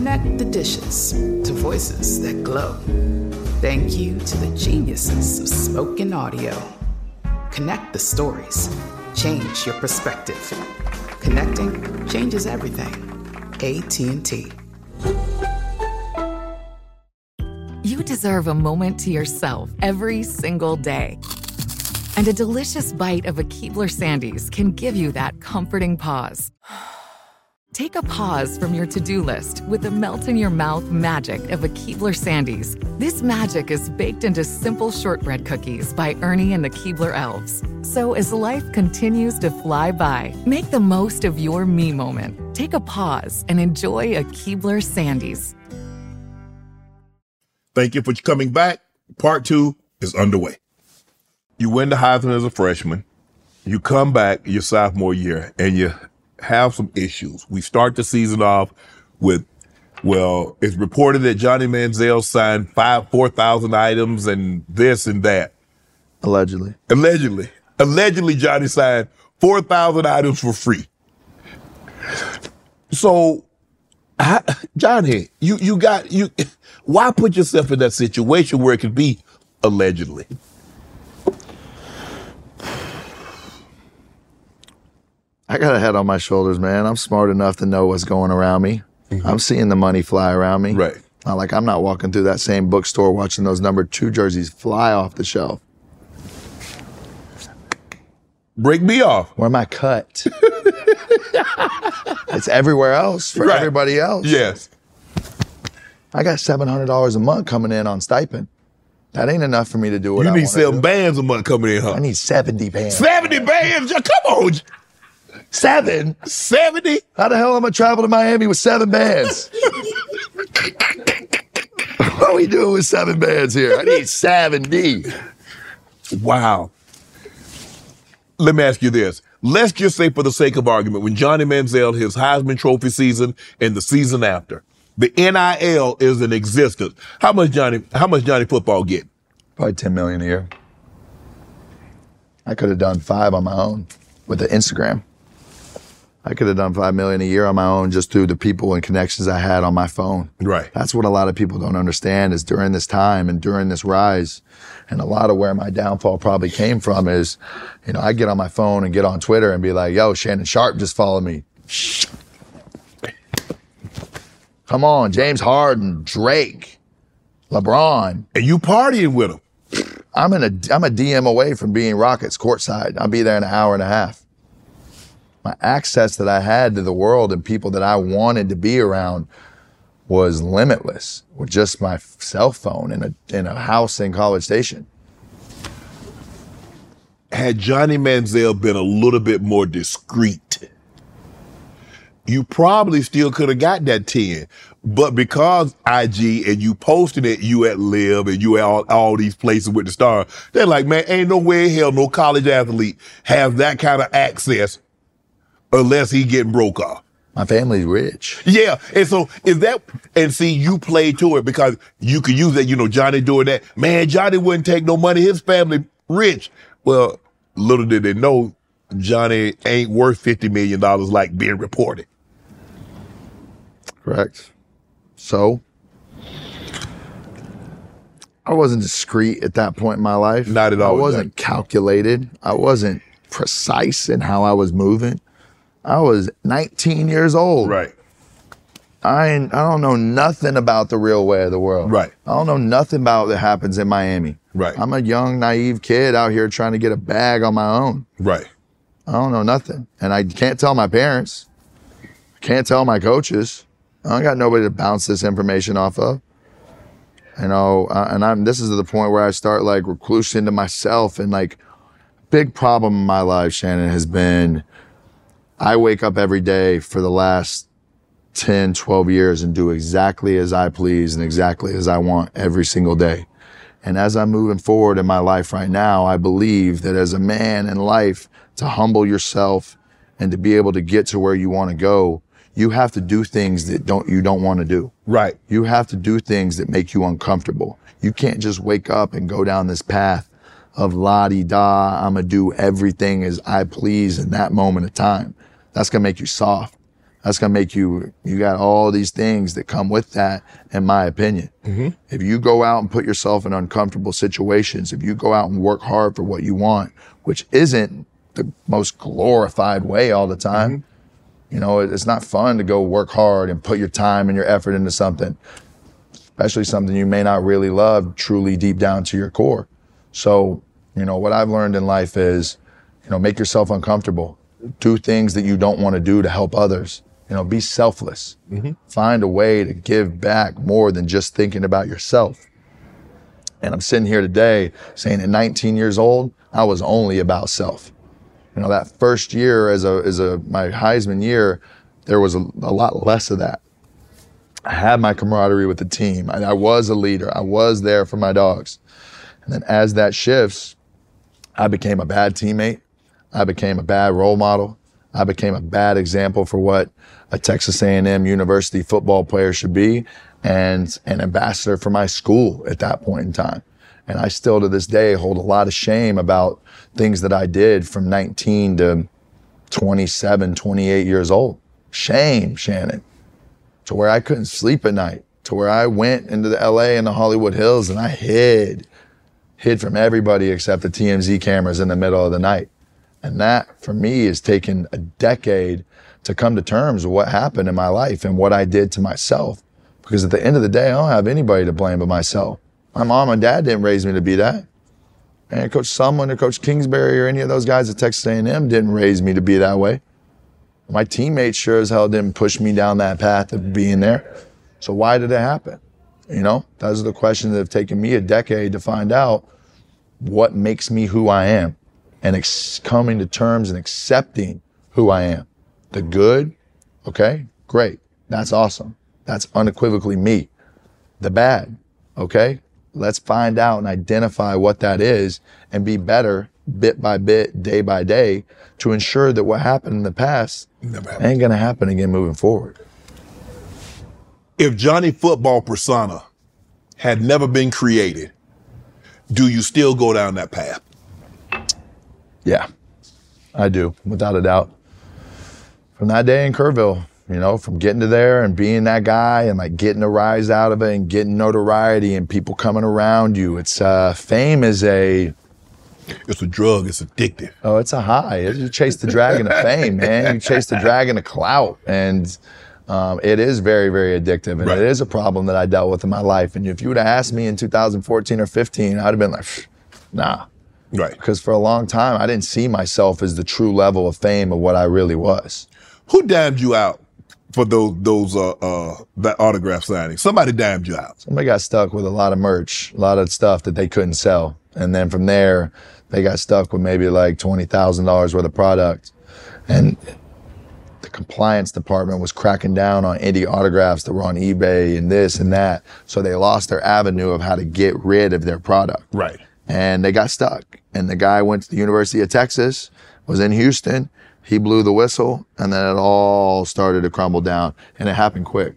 Connect the dishes to voices that glow. Thank you to the geniuses of spoken audio. Connect the stories. Change your perspective. Connecting changes everything. AT&T. You deserve a moment to yourself every single day. And a delicious bite of a Keebler Sandies can give you that comforting pause. Take a pause from your to do list with the melt in your mouth magic of a Keebler Sandies. This magic is baked into simple shortbread cookies by Ernie and the Keebler Elves. So as life continues to fly by, make the most of your me moment. Take a pause and enjoy a Keebler Sandies. Thank you for coming back. Part two is underway. You win the Heisman as a freshman. You come back your sophomore year and you have some issues. We start the season off with, well, it's reported that Johnny Manziel signed five, 4,000 items and this and that. Allegedly. Allegedly. Allegedly, Johnny signed 4,000 items for free. So, I, Johnny, you, you got, you, why put yourself in that situation where it could be allegedly? I got a head on my shoulders, man. I'm smart enough to know what's going around me. Mm-hmm. I'm seeing the money fly around me. Right. Not like I'm not walking through that same bookstore watching those number two jerseys fly off the shelf. Break me off. Where am I cut? it's everywhere else for Right. everybody else. Yes. I got seven hundred dollars a month coming in on stipend. That ain't enough for me to do what You I need seven do. bands a month coming in, huh? I need seventy bands. 70 bands? Come on. Seven? 70? How the hell am I travel to Miami with seven bands? what are we doing with seven bands here? I need seventy. Wow. Let me ask you this. Let's just say, for the sake of argument, when Johnny Manziel, his Heisman Trophy season and the season after, the NIL is in existence. How much Johnny? How much Johnny football get? Probably ten million a year. I could have done five on my own with the Instagram. I could have done five million a year on my own just through the people and connections I had on my phone. Right. That's what a lot of people don't understand is during this time and during this rise, and a lot of where my downfall probably came from is, you know, I get on my phone and get on Twitter and be like, yo, Shannon Sharpe just followed me. Come on, James Harden, Drake, LeBron. And you partying with him. I'm in a I'm a DM away from being Rockets courtside. I'll be there in an hour and a half. My access that I had to the world and people that I wanted to be around was limitless with just my cell phone in a in a house in College Station. Had Johnny Manziel been a little bit more discreet, you probably still could have got that 10. But because IG and you posting it, you at LIV and you at all, all these places with the star, they're like, man, ain't no way in hell no college athlete has that kind of access unless he getting broke off. My family's rich. Yeah. And so is that, and see, you play to it because you could use that, you know, Johnny doing that. Man, Johnny wouldn't take no money. His family rich. Well, little did they know Johnny ain't worth $50 million like being reported. Correct. So I wasn't discreet at that point in my life. Not at all, I wasn't calculated. I wasn't precise in how I was moving. I was 19 years old. Right. I I don't know nothing about the real way of the world. Right. I don't know nothing about what happens in Miami. Right. I'm a young, naive kid out here trying to get a bag on my own. Right. I don't know nothing. And I can't tell my parents. I can't tell my coaches. I don't got nobody to bounce this information off of. You know, uh, and I'm this is the point where I start like reclusing to myself and like big problem in my life, Shannon, has been I wake up every day for the last 10, 12 years and do exactly as I please and exactly as I want every single day. And as I'm moving forward in my life right now, I believe that as a man in life, to humble yourself and to be able to get to where you want to go, you have to do things that don't you don't want to do. Right. You have to do things that make you uncomfortable. You can't just wake up and go down this path of la di da. I'm gonna do everything as I please in that moment of time. That's gonna make you soft. That's gonna make you. You got all these things that come with that, in my opinion. Mm-hmm. If you go out and put yourself in uncomfortable situations, if you go out and work hard for what you want, which isn't the most glorified way all the time. Mm-hmm. You know, it- it's not fun to go work hard and put your time and your effort into something, especially something you may not really love truly deep down to your core. So, you know, what I've learned in life is, you know, make yourself uncomfortable. Do things that you don't want to do to help others. You know, be selfless. Mm-hmm. Find a way to give back more than just thinking about yourself. And I'm sitting here today saying at 19 years old, I was only about self. You know, that first year as a as a my Heisman year, there was a, a lot less of that. I had my camaraderie with the team. I, I was a leader. I was there for my dogs. And then as that shifts, I became a bad teammate. I became a bad role model. I became a bad example for what a Texas A&M University football player should be and an ambassador for my school at that point in time. And I still to this day hold a lot of shame about things that I did from 19 to 27, 28 years old. Shame, Shannon. To where I couldn't sleep at night, to where I went into the LA and the Hollywood Hills and I hid, hid from everybody except the TMZ cameras in the middle of the night. And that for me has taken a decade to come to terms with what happened in my life and what I did to myself. Because at the end of the day, I don't have anybody to blame but myself. My mom and dad didn't raise me to be that. And Coach Sumlin or Coach Kingsbury or any of those guys at Texas A&M didn't raise me to be that way. My teammates sure as hell didn't push me down that path of being there. So why did it happen? You know, those are the questions that have taken me a decade to find out what makes me who I am and ex- coming to terms and accepting who I am. The good, okay, great. That's awesome. That's unequivocally me. The bad, okay, let's find out and identify what that is and be better bit by bit, day by day to ensure that what happened in the past ain't gonna happen again moving forward. If Johnny Football persona had never been created, do you still go down that path? Yeah, I do, without a doubt. From that day in Kerrville, you know, from getting to there and being that guy and like getting a rise out of it and getting notoriety and people coming around you. It's uh, fame is a It's a drug. It's addictive. oh, it's a high. You chase the dragon of fame, man. You chase the dragon of clout, and um, it is very, very addictive, and Right. it is a problem that I dealt with in my life. And if you would have asked me in 2014 or 15, I'd have been like, nah, Right. because for a long time I didn't see myself as the true level of fame of what I really was. Who dimed you out for those those uh uh that autograph signing? Somebody dimed you out. Somebody got stuck with a lot of merch, a lot of stuff that they couldn't sell. And then from there, they got stuck with maybe like $20,000 worth of product. And the compliance department was cracking down on indie autographs that were on eBay and this and that. So they lost their avenue of how to get rid of their product. Right. And they got stuck. And the guy went to the University of Texas, was in Houston. He blew the whistle, and then it all started to crumble down, and it happened quick.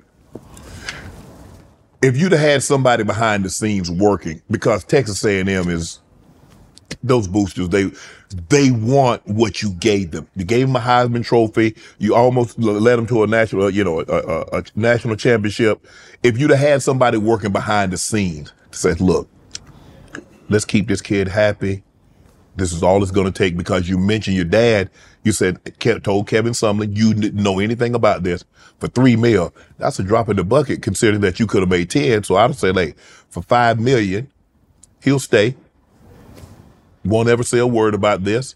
If you'd have had somebody behind the scenes working, because Texas A&M is those boosters, they they want what you gave them. You gave them a Heisman Trophy. You almost led them to a national, uh, you know, a, a, a national championship. If you'd have had somebody working behind the scenes to say, "Look, let's keep this kid happy. This is all it's going to take because you mentioned your dad. You said told Kevin Sumlin you didn't know anything about this for three mil. That's a drop in the bucket considering that you could have made ten. So I'd say like for five million, he'll stay. Won't ever say a word about this.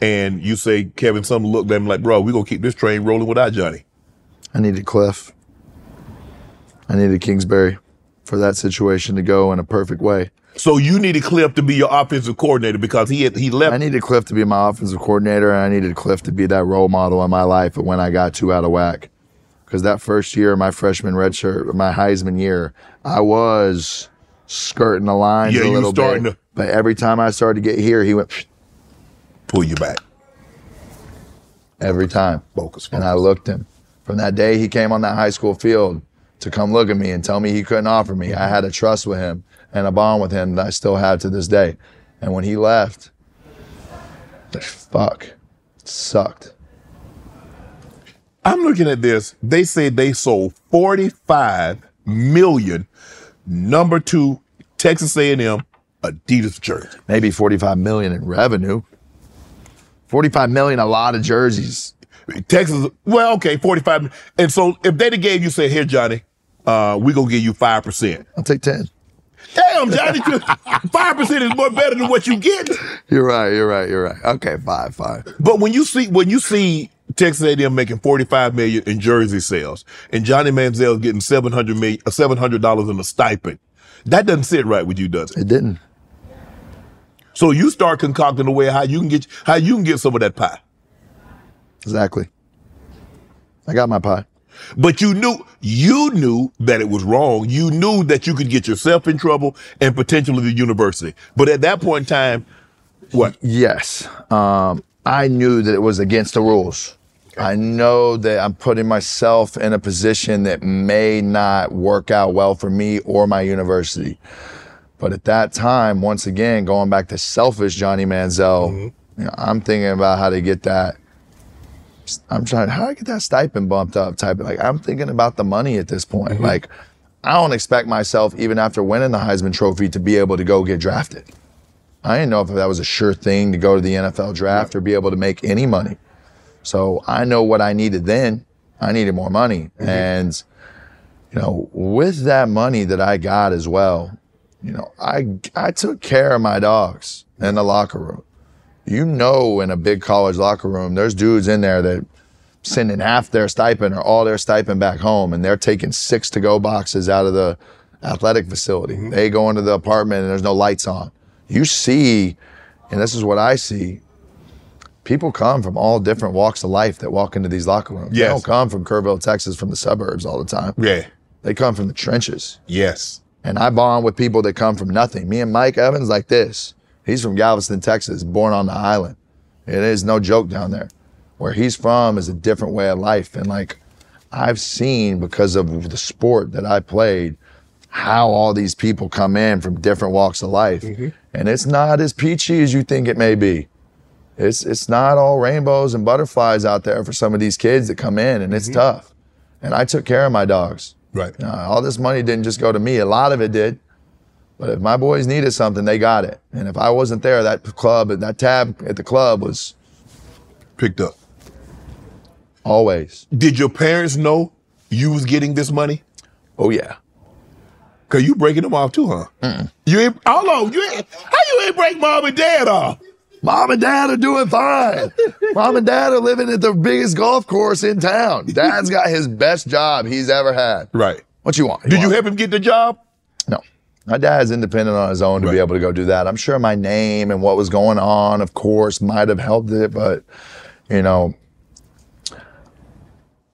And you say Kevin Sumlin looked at him like, bro, we're gonna keep this train rolling without Johnny. I needed Cliff. I needed Kingsbury for that situation to go in a perfect way. So you needed Cliff to be your offensive coordinator because he had, he left. I needed Cliff to be my offensive coordinator, and I needed Cliff to be that role model in my life when I got too out of whack. Because that first year, my freshman redshirt, my Heisman year, I was skirting the lines Yeah, a little starting bit. to- But every time I started to get here, he went pull you back. every time. Focus, And I looked him. From that day he came on that high school field to come look at me and tell me he couldn't offer me, I had a trust with him and a bond with him that I still have to this day. And when he left, fuck, it sucked. I'm looking at this. They said they sold 45 million number two Texas A&M Adidas jersey. Maybe 45 million in revenue. 45 million, a lot of jerseys. Texas, well, okay, 45. And so if they'd have gave you, say, here, Johnny, uh, we gonna give you 5%. I'll take 10. Damn, Johnny, 5% is more better than what you get. You're right, you're right, you're right. Okay, five, five. But when you see, when you see Texas A&M making 45 million in jersey sales and Johnny Manziel getting 700 million, uh, $700 in a stipend, that doesn't sit right with you, does it? It didn't. So you start concocting a way how you can get how you can get some of that pie. Exactly. I got my pie. But you knew you knew that it was wrong. You knew that you could get yourself in trouble and potentially the university. But at that point in time, what? Yes. Um, I knew that it was against the rules. I know that I'm putting myself in a position that may not work out well for me or my university. But at that time, once again, going back to selfish Johnny Manziel, you know, I'm thinking about how to get that. I'm trying how do I get that stipend bumped up type of like I'm thinking about the money at this point. Mm-hmm. Like I don't expect myself even after winning the Heisman Trophy to be able to go get drafted. I didn't know if that was a sure thing to go to the NFL draft or be able to make any money. So I know what I needed then. I needed more money. Mm-hmm. And, you know, with that money that I got as well, you know, I, I took care of my dogs in the locker room. You know, in a big college locker room, there's dudes in there that sending half their stipend or all their stipend back home and they're taking six to go boxes out of the athletic facility. Mm-hmm. They go into the apartment and there's no lights on. You see, and this is what I see, people come from all different walks of life that walk into these locker rooms. They don't come from Kerrville, Texas, from the suburbs all the time. Yeah. They come from the trenches. Yes. And I bond with people that come from nothing. Me and Mike Evans like this. He's from Galveston, Texas, born on the island. It is no joke down there. Where he's from is a different way of life. And like I've seen because of the sport that I played, how all these people come in from different walks of life. And it's not as peachy as you think it may be. It's it's not all rainbows and butterflies out there for some of these kids that come in and it's tough. And I took care of my dogs. Right. Uh, all this money didn't just go to me. A lot of it did. But if my boys needed something, they got it. And if I wasn't there, that club, that tab at the club was Picked up. always, Did your parents know you was getting this money? oh yeah. Cause you breaking them off too, huh? You ain't hold on, you ain't how you ain't break mom and dad off? Mom and dad are doing fine. Mom and dad are living at the biggest golf course in town. Dad's got his best job he's ever had. Right. What you want? Did you help him get the job? My dad's independent on his own to be able to go do that. I'm sure my name and what was going on, of course, might have helped it, but you know,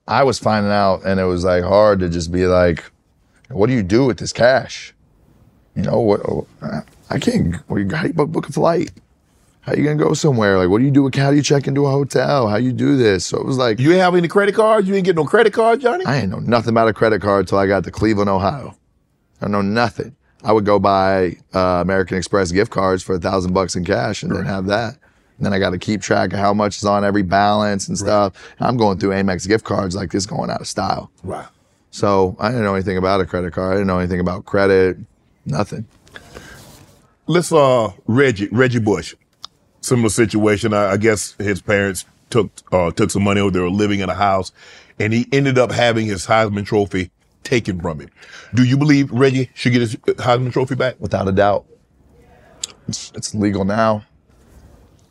I was finding out and it was like hard to just be like, what do you do with this cash? You know, what oh, I can't how do you book, a flight? How you gonna go somewhere? Like, what do you do with how do you check into a hotel? How you do this? So it was like You ain't have any credit cards? You ain't get no credit card, Johnny? I ain't know nothing about a credit card till I got to Cleveland, Ohio. I know nothing. I would go buy uh, American Express gift cards for a thousand bucks in cash and then have that. And then I got to keep track of how much is on every balance and stuff. I'm going through Amex gift cards like this going out of style. Wow. So I didn't know anything about a credit card. I didn't know anything about credit. Nothing. Let's uh Reggie, Reggie Bush. similar situation. I, I guess his parents took uh, took some money over. They were living in a house, and he ended up having his Heisman Trophy taken from him. Do you believe Reggie should get his Heisman Trophy back? without a doubt. It's, it's legal now.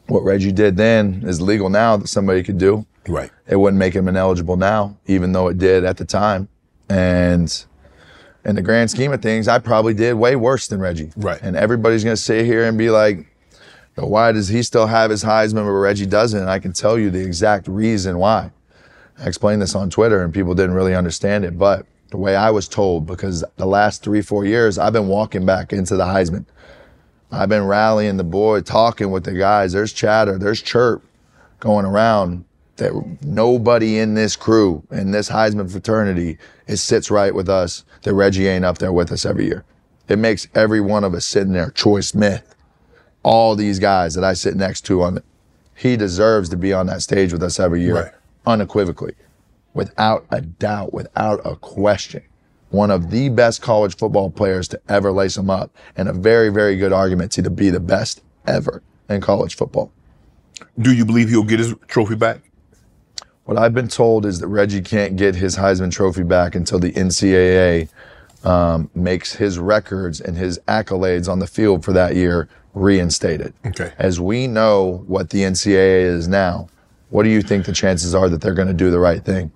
What Reggie did then is legal now that somebody could do. Right. It wouldn't make him ineligible now, even though it did at the time. And in the grand scheme of things, I probably did way worse than Reggie. Right. And everybody's going to sit here and be like, why does he still have his Heisman but Reggie doesn't? And I can tell you the exact reason why. I explained this on Twitter and people didn't really understand it, but the way I was told, because the last three, four years, I've been walking back into the Heisman. I've been rallying the boy, talking with the guys. There's chatter, there's chirp going around that nobody in this crew, in this Heisman fraternity, it sits right with us that Reggie ain't up there with us every year. It makes every one of us sitting there, Troy Smith, all these guys that I sit next to on. He deserves to be on that stage with us every year, Right. unequivocally, without a doubt, without a question. One of the best college football players to ever lace him up, and a very, very good argument to be the best ever in college football. Do you believe he'll get his trophy back? What I've been told is that Reggie can't get his Heisman Trophy back until the NCAA um, makes his records and his accolades on the field for that year reinstated. Okay. As we know what the NCAA is now, what do you think the chances are that they're going to do the right thing?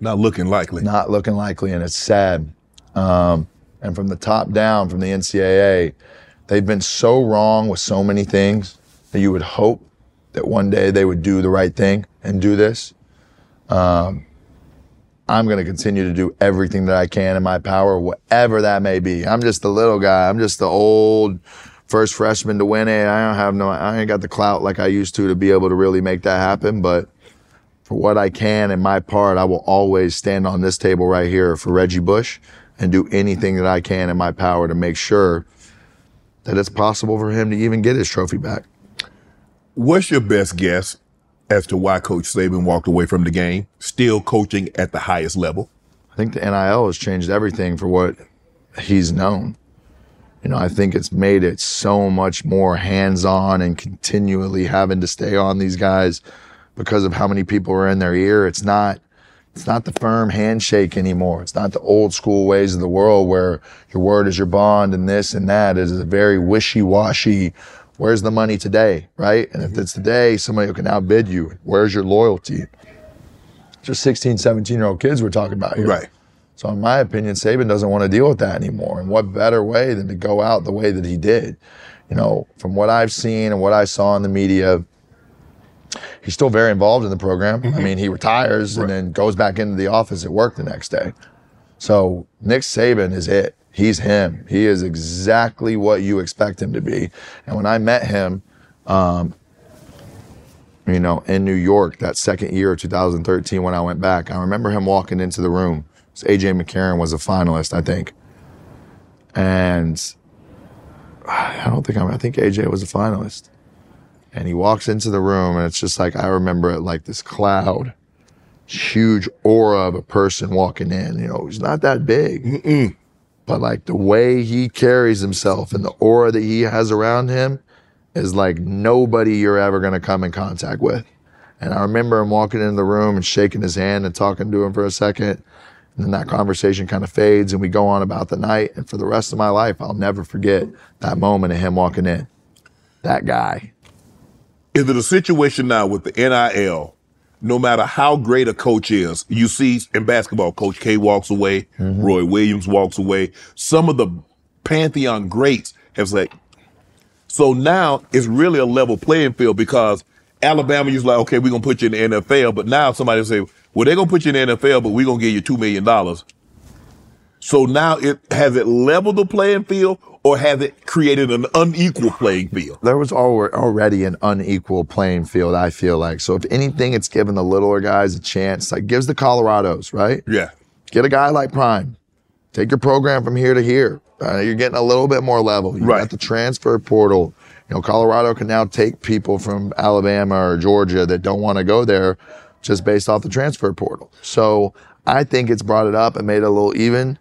Not looking likely. Not looking likely, and it's sad. Um, and from the top down, from the NCAA, they've been so wrong with so many things that you would hope that one day they would do the right thing and do this. Um, I'm going to continue to do everything that I can in my power, whatever that may be. I'm just the little guy. I'm just the old first freshman to win it. I don't have no, I ain't got the clout like I used to to be able to really make that happen. But for what I can in my part, I will always stand on this table right here for Reggie Bush and do anything that I can in my power to make sure that it's possible for him to even get his trophy back. What's your best guess as to why Coach Saban walked away from the game, still coaching at the highest level? I think the NIL has changed everything for what he's known. You know, I think it's made it so much more hands on and continually having to stay on these guys because of how many people are in their ear. It's not it's not the firm handshake anymore. It's not the old school ways of the world where your word is your bond and this and that. It is a very wishy-washy where's the money today, right? And if mm-hmm. it's today, somebody can outbid you, where's your loyalty? Just 16, 17 year old kids we're talking about here. Right. So, in my opinion, Saban doesn't want to deal with that anymore. And what better way than to go out the way that he did? You know, from what I've seen and what I saw in the media, he's still very involved in the program. I mean, he retires and then goes back into the office at work the next day. So, Nick Saban is it. He's him. He is exactly what you expect him to be. And when I met him, um, you know, in New York that second year of 2013 when I went back, I remember him walking into the room. AJ McCarron was a finalist, I think. And I don't think I'm, I think AJ was a finalist. And he walks into the room and it's just like, I remember it like this cloud, huge aura of a person walking in. You know, he's not that big. But like the way he carries himself and the aura that he has around him is like nobody you're ever going to come in contact with. And I remember him walking into the room and shaking his hand and talking to him for a second. And then that conversation kind of fades and we go on about the night. And for the rest of my life, I'll never forget that moment of him walking in. That guy. Is it a situation now with the NIL? No matter how great a coach is, you see in basketball, Coach K walks away, mm-hmm. Roy Williams walks away. Some of the pantheon greats have said. So now it's really a level playing field because Alabama used like, okay, we're gonna put you in the NFL, but now somebody say, well, they're gonna put you in the NFL, but we're gonna give you two million dollars. So now it has it leveled the playing field or has it created an unequal playing field? There was already an unequal playing field, I feel like. So if anything, it's given the littler guys a chance, like gives the Colorados, right? Yeah. Get a guy like Prime. Take your program from here to here. Uh, you're getting a little bit more level. You Right. got the transfer portal. You know, Colorado can now take people from Alabama or Georgia that don't want to go there just based off the transfer portal. So I think it's brought it up and made it a little even.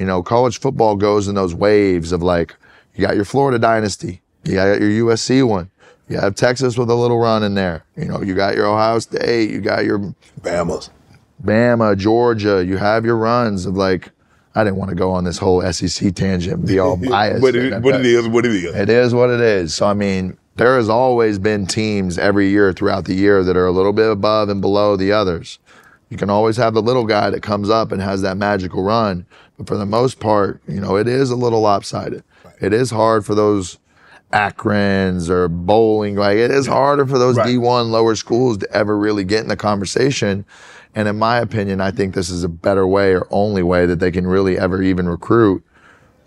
You know, college football goes in those waves of like, you got your Florida dynasty, You got your USC one. You have Texas with a little run in there. You know, you got your Ohio State. You got your Bama's. Bama, Georgia. You have your runs of like. I didn't want to go on this whole SEC tangent and be all biased. but, it, but it is what it is. It is what it is. So I mean, there has always been teams every year throughout the year that are a little bit above and below the others. You can always have the little guy that comes up and has that magical run, but for the most part, you know, it is a little lopsided. It is hard for those Akrons or bowling. Like it is harder for those Right. D1 lower schools to ever really get in the conversation. And in my opinion, I think this is a better way or only way that they can really ever even recruit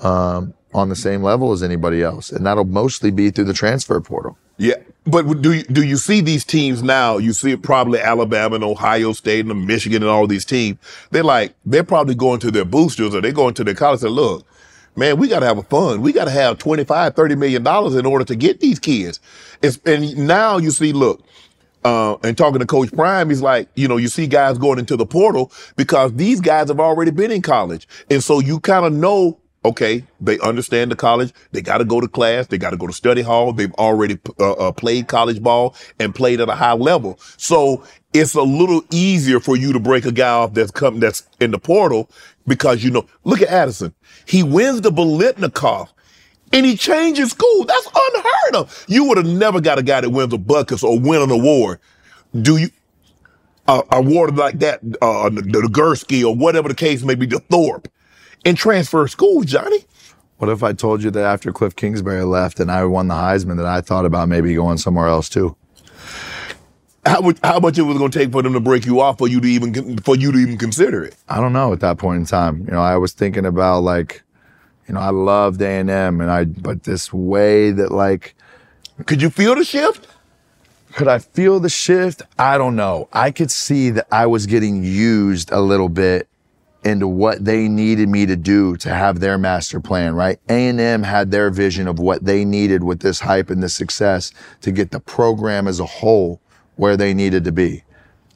um, on the same level as anybody else. And that'll mostly be through the transfer portal. Yeah, but do you, do you see these teams now? You see probably Alabama and Ohio State and Michigan and all these teams. They're like they're probably going to their boosters or they're going to their college and look, man, we got to have a fund. We got to have 25, 30 million dollars in order to get these kids. It's, and now you see, look, uh, and talking to Coach Prime, he's like, you know, you see guys going into the portal because these guys have already been in college. And so you kind of know, okay, they understand the college. They got to go to class. They got to go to study hall. They've already uh, uh, played college ball and played at a high level. So it's a little easier for you to break a guy off that's come, that's in the portal because, you know, look at Addison. He wins the Biletnikoff and he changes school. That's unheard of. You would have never got a guy that wins a Butkus or win an award. Do you? Uh, award like that, uh, the, the Gursky or whatever the case may be, the Thorpe, and transfer school, Johnny. What if I told you that after Cliff Kingsbury left and I won the Heisman, that I thought about maybe going somewhere else too? How much? How much it was going to take for them to break you off for you to even for you to even consider it? I don't know at that point in time. You know, I was thinking about like, you know, I loved A and M, and I, but this way that like, Could you feel the shift? could I feel the shift? I don't know. I could see that I was getting used a little bit into what they needed me to do to have their master plan, right? A&M had their vision of what they needed with this hype and this success to get the program as a whole where they needed to be.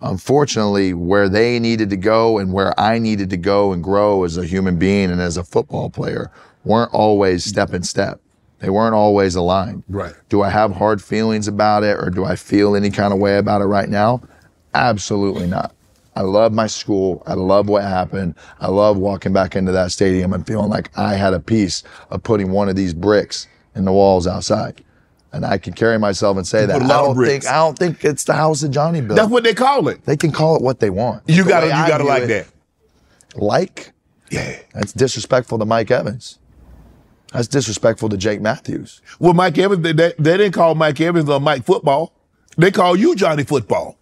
Unfortunately, where they needed to go and where I needed to go and grow as a human being and as a football player weren't always step in step. They weren't always aligned. Right. Do I have hard feelings about it or do I feel any kind of way about it right now? Absolutely not. I love my school. I love what happened. I love walking back into that stadium and feeling like I had a piece of putting one of these bricks in the walls outside. And I can carry myself and say that. I don't think I don't think it's the house of Johnny built. That's what they call it. they can call it what they want. You The gotta, you I gotta like it, that. Like? Yeah. That's disrespectful to Mike Evans. That's disrespectful to Jake Matthews. Well, Mike Evans, they, they, they didn't call Mike Evans a Mike Football. They call you Johnny Football.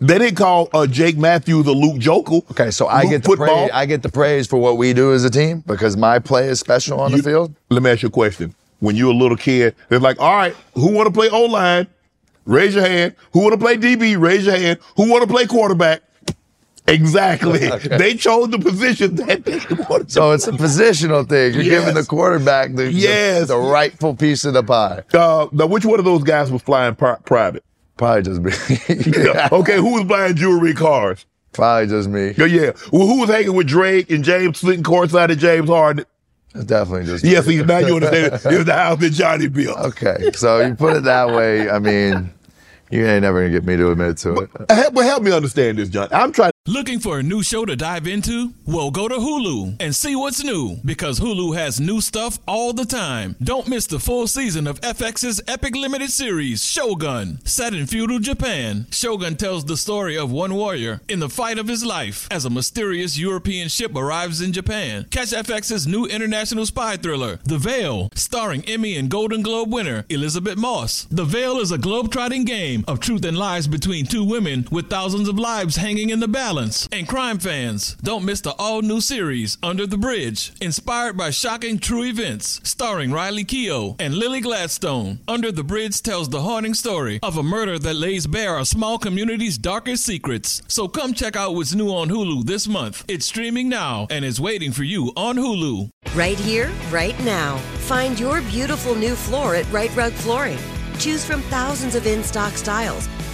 They didn't call uh, Jake Matthews the Luke Joeckel. Okay, so I Luke get the praise. I get the praise for what we do as a team because my play is special on You- the field. Let me ask you a question. When you were a little kid, they're like, all right, who want to play O line? Raise your hand. Who want to play DB? Raise your hand. Who want to play quarterback? Exactly. They chose the position that they wanted. So it's a positional thing. You're giving the quarterback the, the- Yes. the, rightful piece of the pie. Uh, now, which one of those guys was flying pri- private? Probably just me. okay, who was buying jewelry cars? Probably just me. Yeah, yeah. Well, who was hanging with Drake and James sitting courtside at James Harden? It's definitely just me. Yes, see, now you understand. It was the house that Johnny built. Okay, so you put it that way. I mean, you ain't never gonna get me to admit to it. Help, well, help me understand this, John. I'm trying. Looking for a new show to dive into? Well, go to Hulu and see what's new because Hulu has new stuff all the time. Don't miss the full season of FX's epic limited series, Shogun. Set in feudal Japan, Shogun tells the story of one warrior in the fight of his life as a mysterious European ship arrives in Japan. Catch FX's new international spy thriller, The Veil, starring Emmy and Golden Globe winner Elisabeth Moss. The Veil is a globe-trotting game of truth and lies between two women with thousands of lives hanging in the balance. And crime fans, don't miss the all-new series Under the Bridge, inspired by shocking true events, starring Riley Keough and Lily Gladstone. Under the Bridge tells the haunting story of a murder that lays bare a small community's darkest secrets. So come check out what's new on Hulu this month. It's streaming now and is waiting for you on Hulu. Right here, right now. Find your beautiful new floor at Rite Rug Flooring. Choose from thousands of in stock styles,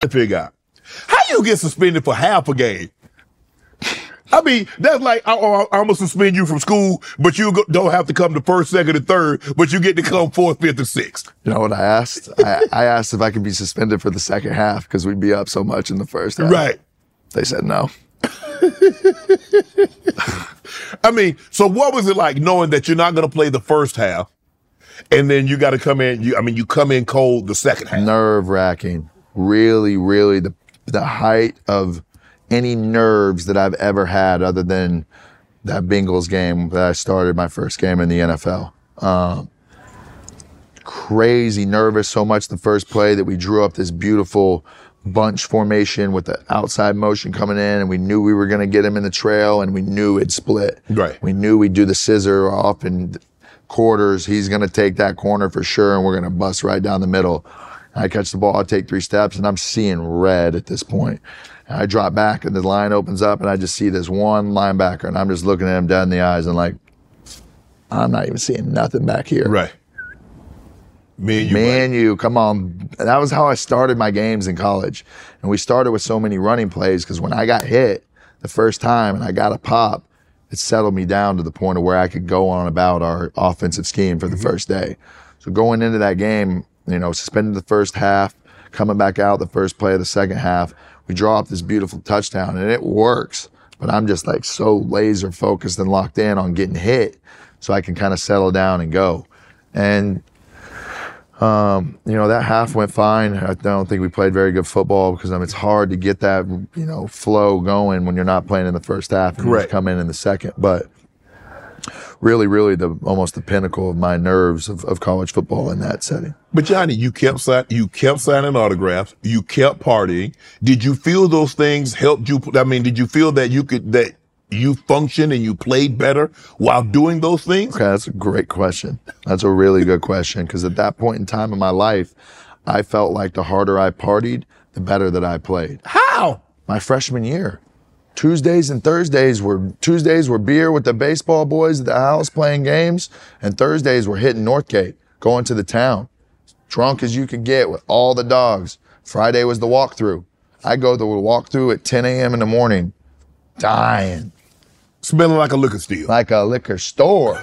to figure out. How you get suspended for half a game? I mean, that's like I, am gonna suspend you from school, but you go, don't have to come to first, second, and third, but you get to come fourth, fifth, and sixth. You know what I asked? I, I asked if I could be suspended for the second half because we'd be up so much in the first half. Right. They said no. I mean, so what was it like knowing that you're not gonna play the first half, and then you got to come in? You, I mean, you come in cold the second half. Nerve wracking really, really the the height of any nerves that I've ever had, other than that Bengals game that I started my first game in the NFL. Um, crazy nervous, so much the first play that we drew up this beautiful bunch formation with the outside motion coming in, and we knew we were going to get him in the trail, and we knew it split. Right. We knew we'd do the scissor off in quarters. He's going to take that corner for sure, and we're going to bust right down the middle. I catch the ball, I take three steps, and I'm seeing red at this point. And I drop back, and the line opens up, and I just see this one linebacker, and I'm just looking at him dead in the eyes, and like, I'm not even seeing nothing back here. Right. Me and you. Me and you, come on. That was how I started my games in college. And we started with so many running plays because when I got hit the first time and I got a pop, it settled me down to the point of where I could go on about our offensive scheme for the mm-hmm. first day. So going into that game, you know, suspended the first half, coming back out the first play of the second half. We draw up this beautiful touchdown and it works. But I'm just like so laser focused and locked in on getting hit so I can kind of settle down and go. And, um, you know, that half went fine. I don't think we played very good football because I mean, it's hard to get that, you know, flow going when you're not playing in the first half and Correct. you come in in the second. But really, really the almost the pinnacle of my nerves of, of college football in that setting. But Johnny, you kept sign, you kept signing autographs. You kept partying. Did you feel those things helped you? I mean, did you feel that you could that you functioned and you played better while doing those things? Okay, that's a great question. That's a really good question because at that point in time in my life, I felt like the harder I partied, the better that I played. How? My freshman year. Tuesdays and Thursdays were Tuesdays were beer with the baseball boys at the house playing games, and Thursdays were hitting Northgate, going to the town, drunk as you could get with all the dogs. Friday was the walkthrough. I go to the walkthrough at 10 a.m. in the morning, dying, smelling like a liquor store, like a liquor store.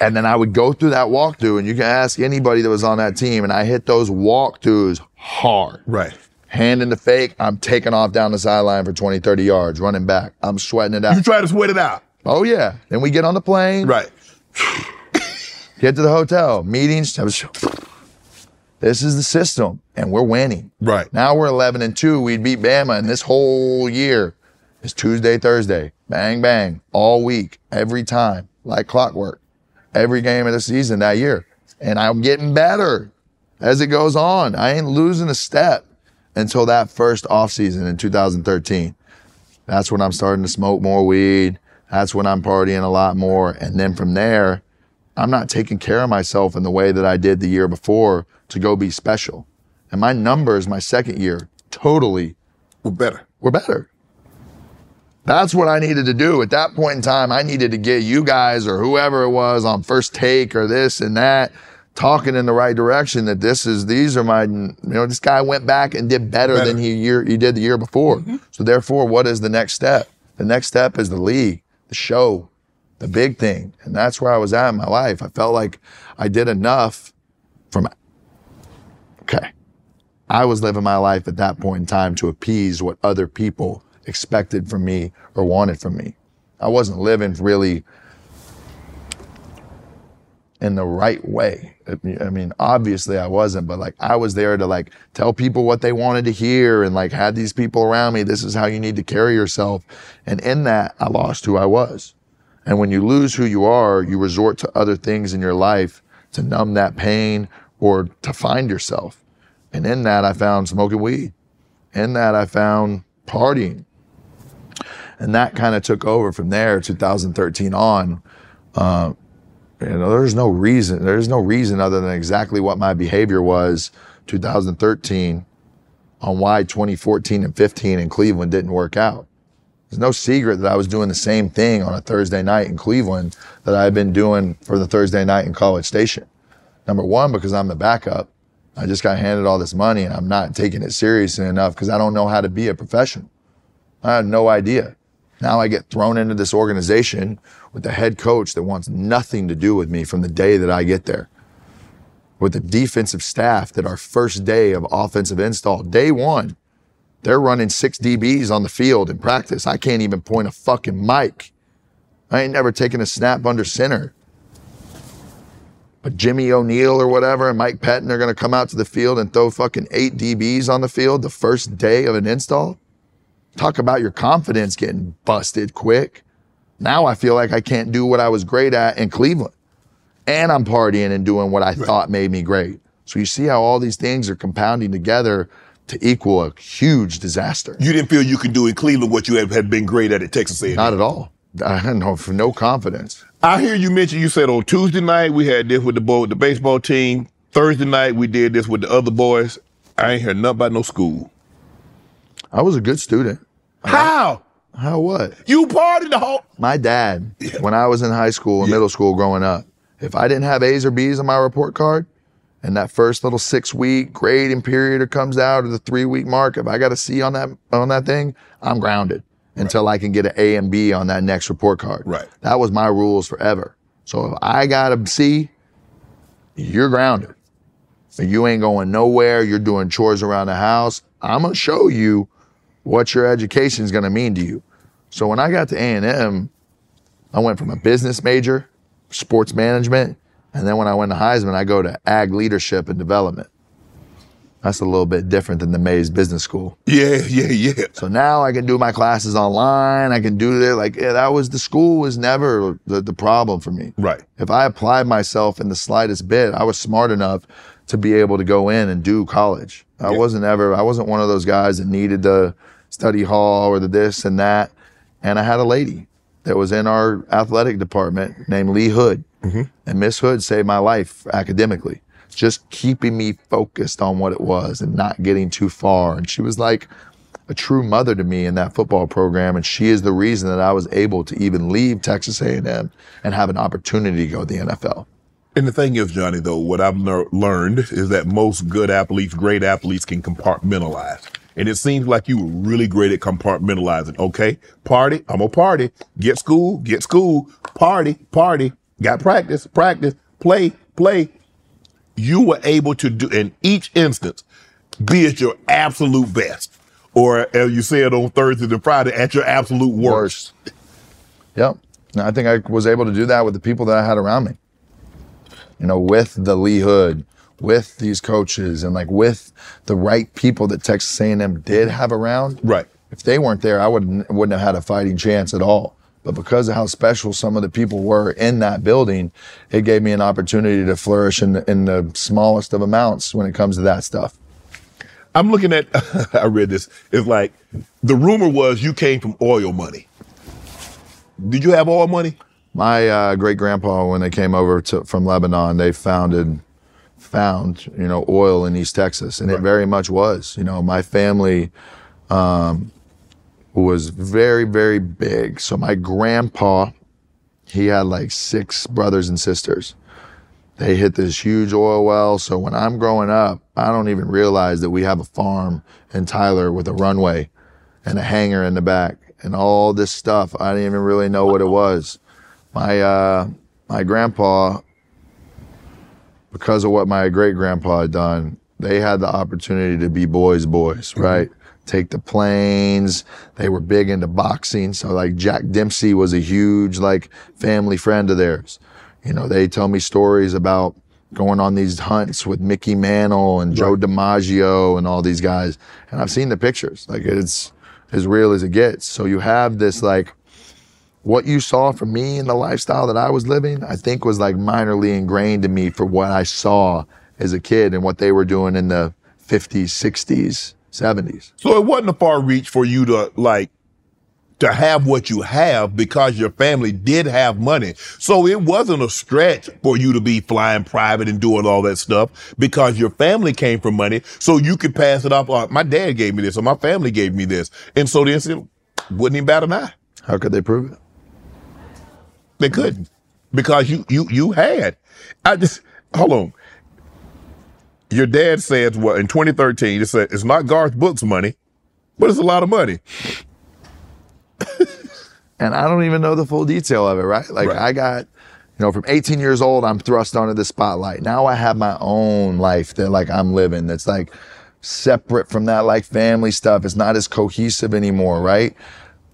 and then I would go through that walkthrough, and you can ask anybody that was on that team, and I hit those walkthroughs hard. Right hand in the fake, I'm taking off down the sideline for 20, 30 yards, running back. I'm sweating it out. You try to sweat it out. Oh yeah. Then we get on the plane. Right. Get to the hotel, meetings. This is the system, and we're winning. Right. Now we're 11 and 2. We'd beat Bama, and this whole year is Tuesday, Thursday. Bang, bang. All week, every time, like clockwork. Every game of the season that year. And I'm getting better as it goes on. I ain't losing a step until that first off season in 2013. That's when I'm starting to smoke more weed. That's when I'm partying a lot more. And then from there, I'm not taking care of myself in the way that I did the year before to go be special. And my numbers, my second year, totally were better. Were better. That's what I needed to do. At that point in time, I needed to get you guys or whoever it was on first take or this and that talking in the right direction that this is these are my you know this guy went back and did better, better. than he year he did the year before. Mm-hmm. So therefore, what is the next step? The next step is the league, the show, the big thing, and that's where I was at in my life. I felt like I did enough from. Okay, I was living my life at that point in time to appease what other people expected from me or wanted from me. I wasn't living really in the right way. I mean, obviously I wasn't, but like I was there to like tell people what they wanted to hear and like had these people around me. This is how you need to carry yourself. And in that, I lost who I was. And when you lose who you are, you resort to other things in your life to numb that pain or to find yourself. And in that, I found smoking weed. In that, I found partying. And that kind of took over from there, 2013 on. Uh, you know, there's no reason. There's no reason other than exactly what my behavior was 2013 on why 2014 and 15 in Cleveland didn't work out. There's no secret that I was doing the same thing on a Thursday night in Cleveland that I had been doing for the Thursday night in College Station. Number one, because I'm the backup. I just got handed all this money and I'm not taking it seriously enough because I don't know how to be a professional. I had no idea. Now I get thrown into this organization with the head coach that wants nothing to do with me from the day that I get there. With the defensive staff that our first day of offensive install, day one, they're running six DBs on the field in practice. I can't even point a fucking Mike. I ain't never taken a snap under center. But Jimmy O'Neil or whatever and Mike Pettine are going to come out to the field and throw fucking eight DBs on the field the first day of an install. Talk about your confidence getting busted quick. Now I feel like I can't do what I was great at in Cleveland. And I'm partying and doing what I right. thought made me great. So you see how all these things are compounding together to equal a huge disaster. You didn't feel you could do in Cleveland what you had, had been great at at Texas A&M? Not at all. I had no, no confidence. I hear you mention, you said on Tuesday night we had this with the boy, with the baseball team. Thursday night we did this with the other boys. I ain't hear nothing about no school. I was a good student. How? How what? You partied the whole. My dad, when I was in high school and middle school growing up, if I didn't have A's or B's on my report card, and that first little six week grading period comes out or the three week mark, if I got a C on that on that thing, I'm grounded right. until I can get an A and B on that next report card. Right. That was my rules forever. So if I got a C, you're grounded. You ain't going nowhere. You're doing chores around the house. I'm gonna show you what your education is gonna mean to you. So when I got to A&M, I went from a business major, sports management, and then when I went to Heisman, I go to ag leadership and development. That's a little bit different than the Mays Business School. Yeah, yeah, yeah. So now I can do my classes online. I can do it. Like yeah, that was the school was never the, the problem for me. Right. If I applied myself in the slightest bit, I was smart enough to be able to go in and do college. I yeah. wasn't ever. I wasn't one of those guys that needed the study hall or the this and that. And I had a lady that was in our athletic department named Lee Hood. Mm-hmm. And Miss Hood saved my life academically, just keeping me focused on what it was and not getting too far. And she was like a true mother to me in that football program. And she is the reason that I was able to even leave Texas A&M and have an opportunity to go to the NFL. And the thing is, Johnny, though, what I've learned is that most good athletes, great athletes can compartmentalize. And it seems like you were really great at compartmentalizing. Okay, party, I'm a party. Get school, get school, party, party. Got practice, practice, play, play. You were able to do in each instance be at your absolute best. Or as you said on Thursday and Friday, at your absolute worst. worst. Yep. I think I was able to do that with the people that I had around me. You know, with the Lee Hood, with these coaches and like with the right people that Texas A&M did have around. Right. If they weren't there, I wouldn't wouldn't have had a fighting chance at all. But because of how special some of the people were in that building, it gave me an opportunity to flourish in, in the smallest of amounts when it comes to that stuff. I'm looking at, I read this. It's like the rumor was you came from oil money. Did you have oil money? My uh, great grandpa, when they came over to, from Lebanon, they founded found, you know, oil in East Texas, and right. it very much was. You know, my family um, was very, very big. So my grandpa, he had like six brothers and sisters. They hit this huge oil well. So when I'm growing up, I don't even realize that we have a farm in Tyler with a runway and a hangar in the back and all this stuff. I didn't even really know what it was. My uh, my grandpa because of what my great grandpa had done, they had the opportunity to be boys' boys, mm-hmm. right? Take the planes. They were big into boxing. So like Jack Dempsey was a huge like family friend of theirs. You know, they tell me stories about going on these hunts with Mickey Mantle and Joe DiMaggio and all these guys. And I've seen the pictures. Like it's as real as it gets. So you have this like what you saw from me and the lifestyle that I was living, I think was like minorly ingrained in me for what I saw as a kid and what they were doing in the 50s, 60s, 70s. So it wasn't a far reach for you to like to have what you have because your family did have money. So it wasn't a stretch for you to be flying private and doing all that stuff because your family came from money. So you could pass it off. Uh, my dad gave me this or my family gave me this. And so this it wouldn't even bat an eye. How could they prove it? They couldn't because you, you, you had. I just, hold on. Your dad said what in 2013, it said it's not Garth Brooks money, but it's a lot of money. and I don't even know the full detail of it, right? Like Right. I got, you know, from 18 years old, I'm thrust onto the spotlight. Now I have my own life that like I'm living. That's like separate from that like family stuff. It's not as cohesive anymore, right?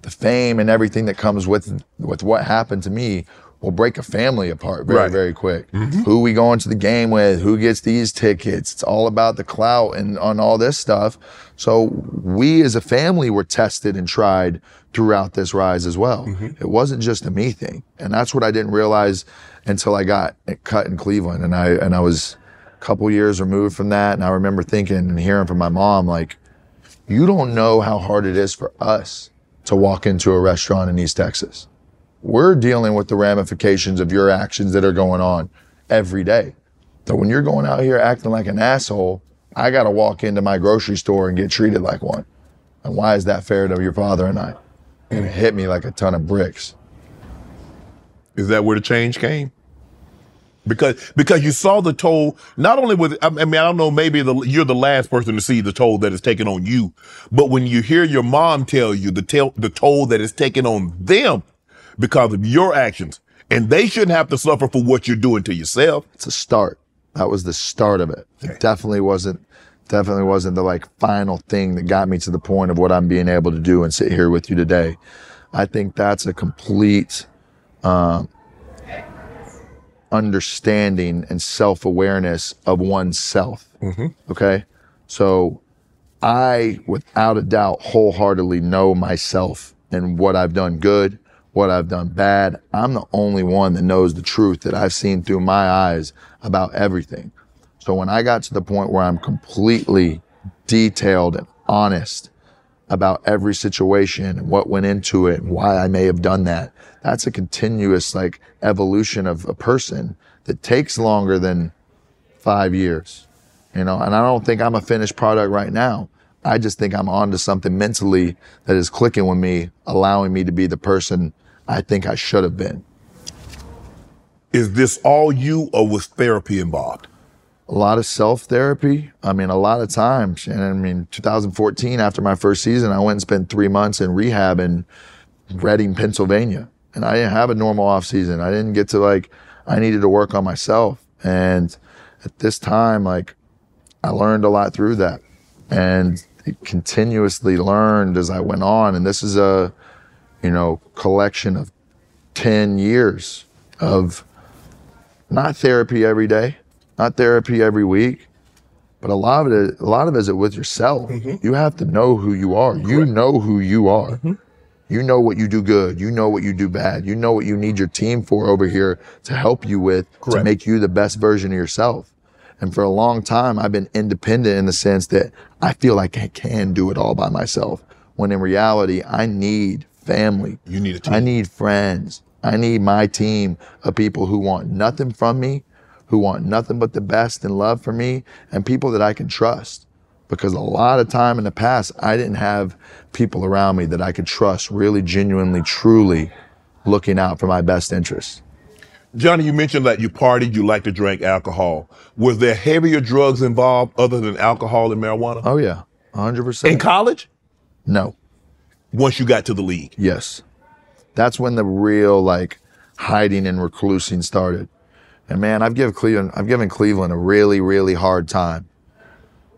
The fame and everything that comes with with what happened to me will break a family apart very Right. very quick. Mm-hmm. Who we going to the game with? Who gets these tickets? It's all about the clout and on all this stuff. So we as a family were tested and tried throughout this rise as well. Mm-hmm. It wasn't just a me thing, and that's what I didn't realize until I got cut in Cleveland, and I and I was a couple years removed from that, and I remember thinking and hearing from my mom like, "You don't know how hard it is for us to walk into a restaurant in East Texas." we're dealing with the ramifications of your actions that are going on every day. So when you're going out here acting like an asshole, I got to walk into my grocery store and get treated like one. And why is that fair to your father and I? And it hit me like a ton of bricks. Is that where the change came? Because because you saw the toll not only with I mean I don't know maybe the, you're the last person to see the toll that is taken on you, but when you hear your mom tell you the tell the toll that is taken on them because of your actions, and they shouldn't have to suffer for what you're doing to yourself. It's a start. That was the start of it. It definitely wasn't definitely wasn't the like final thing that got me to the point of what I'm being able to do and sit here with you today. I think that's a complete um, understanding and self-awareness of oneself. Mm-hmm. Okay. So I, without a doubt, wholeheartedly know myself and what I've done good, what I've done bad. I'm the only one that knows the truth that I've seen through my eyes about everything. So when I got to the point where I'm completely detailed and honest about every situation and what went into it and why I may have done that, that's a continuous like evolution of a person that takes longer than five years. You know, and I don't think I'm a finished product right now. I just think I'm onto something mentally that is clicking with me, allowing me to be the person I think I should have been. Is this all you, or was therapy involved? A lot of self therapy. I mean, a lot of times. And I mean, 2014, after my first season, I went and spent three months in rehab in Reading, Pennsylvania. And I didn't have a normal off season. I didn't get to like, I needed to work on myself. And at this time, like, I learned a lot through that and continuously learned as I went on. And this is a, you know, collection of 10 years of not therapy every day, not therapy every week, but a lot of it, a lot of it is with yourself. Mm-hmm. You have to know who you are. You know who you are. Mm-hmm. You know what you do good. You know what you do bad. You know what you need your team for over here to help you with to make you the best version of yourself. And for a long time, I've been independent in the sense that I feel like I can do it all by myself. When in reality, I need family. You need a team. I need friends. I need my team of people who want nothing from me, who want nothing but the best and love for me, and people that I can trust. Because a lot of time in the past, I didn't have people around me that I could trust really genuinely, truly looking out for my best interests. Johnny, you mentioned that you partied, you like to drink alcohol. Was there heavier drugs involved other than alcohol and marijuana? Oh, yeah, 100%. In college? no. Once you got to the league. Yes. That's when the real like hiding and reclusing started. And man, I've given Cleveland I've given Cleveland a really, really hard time.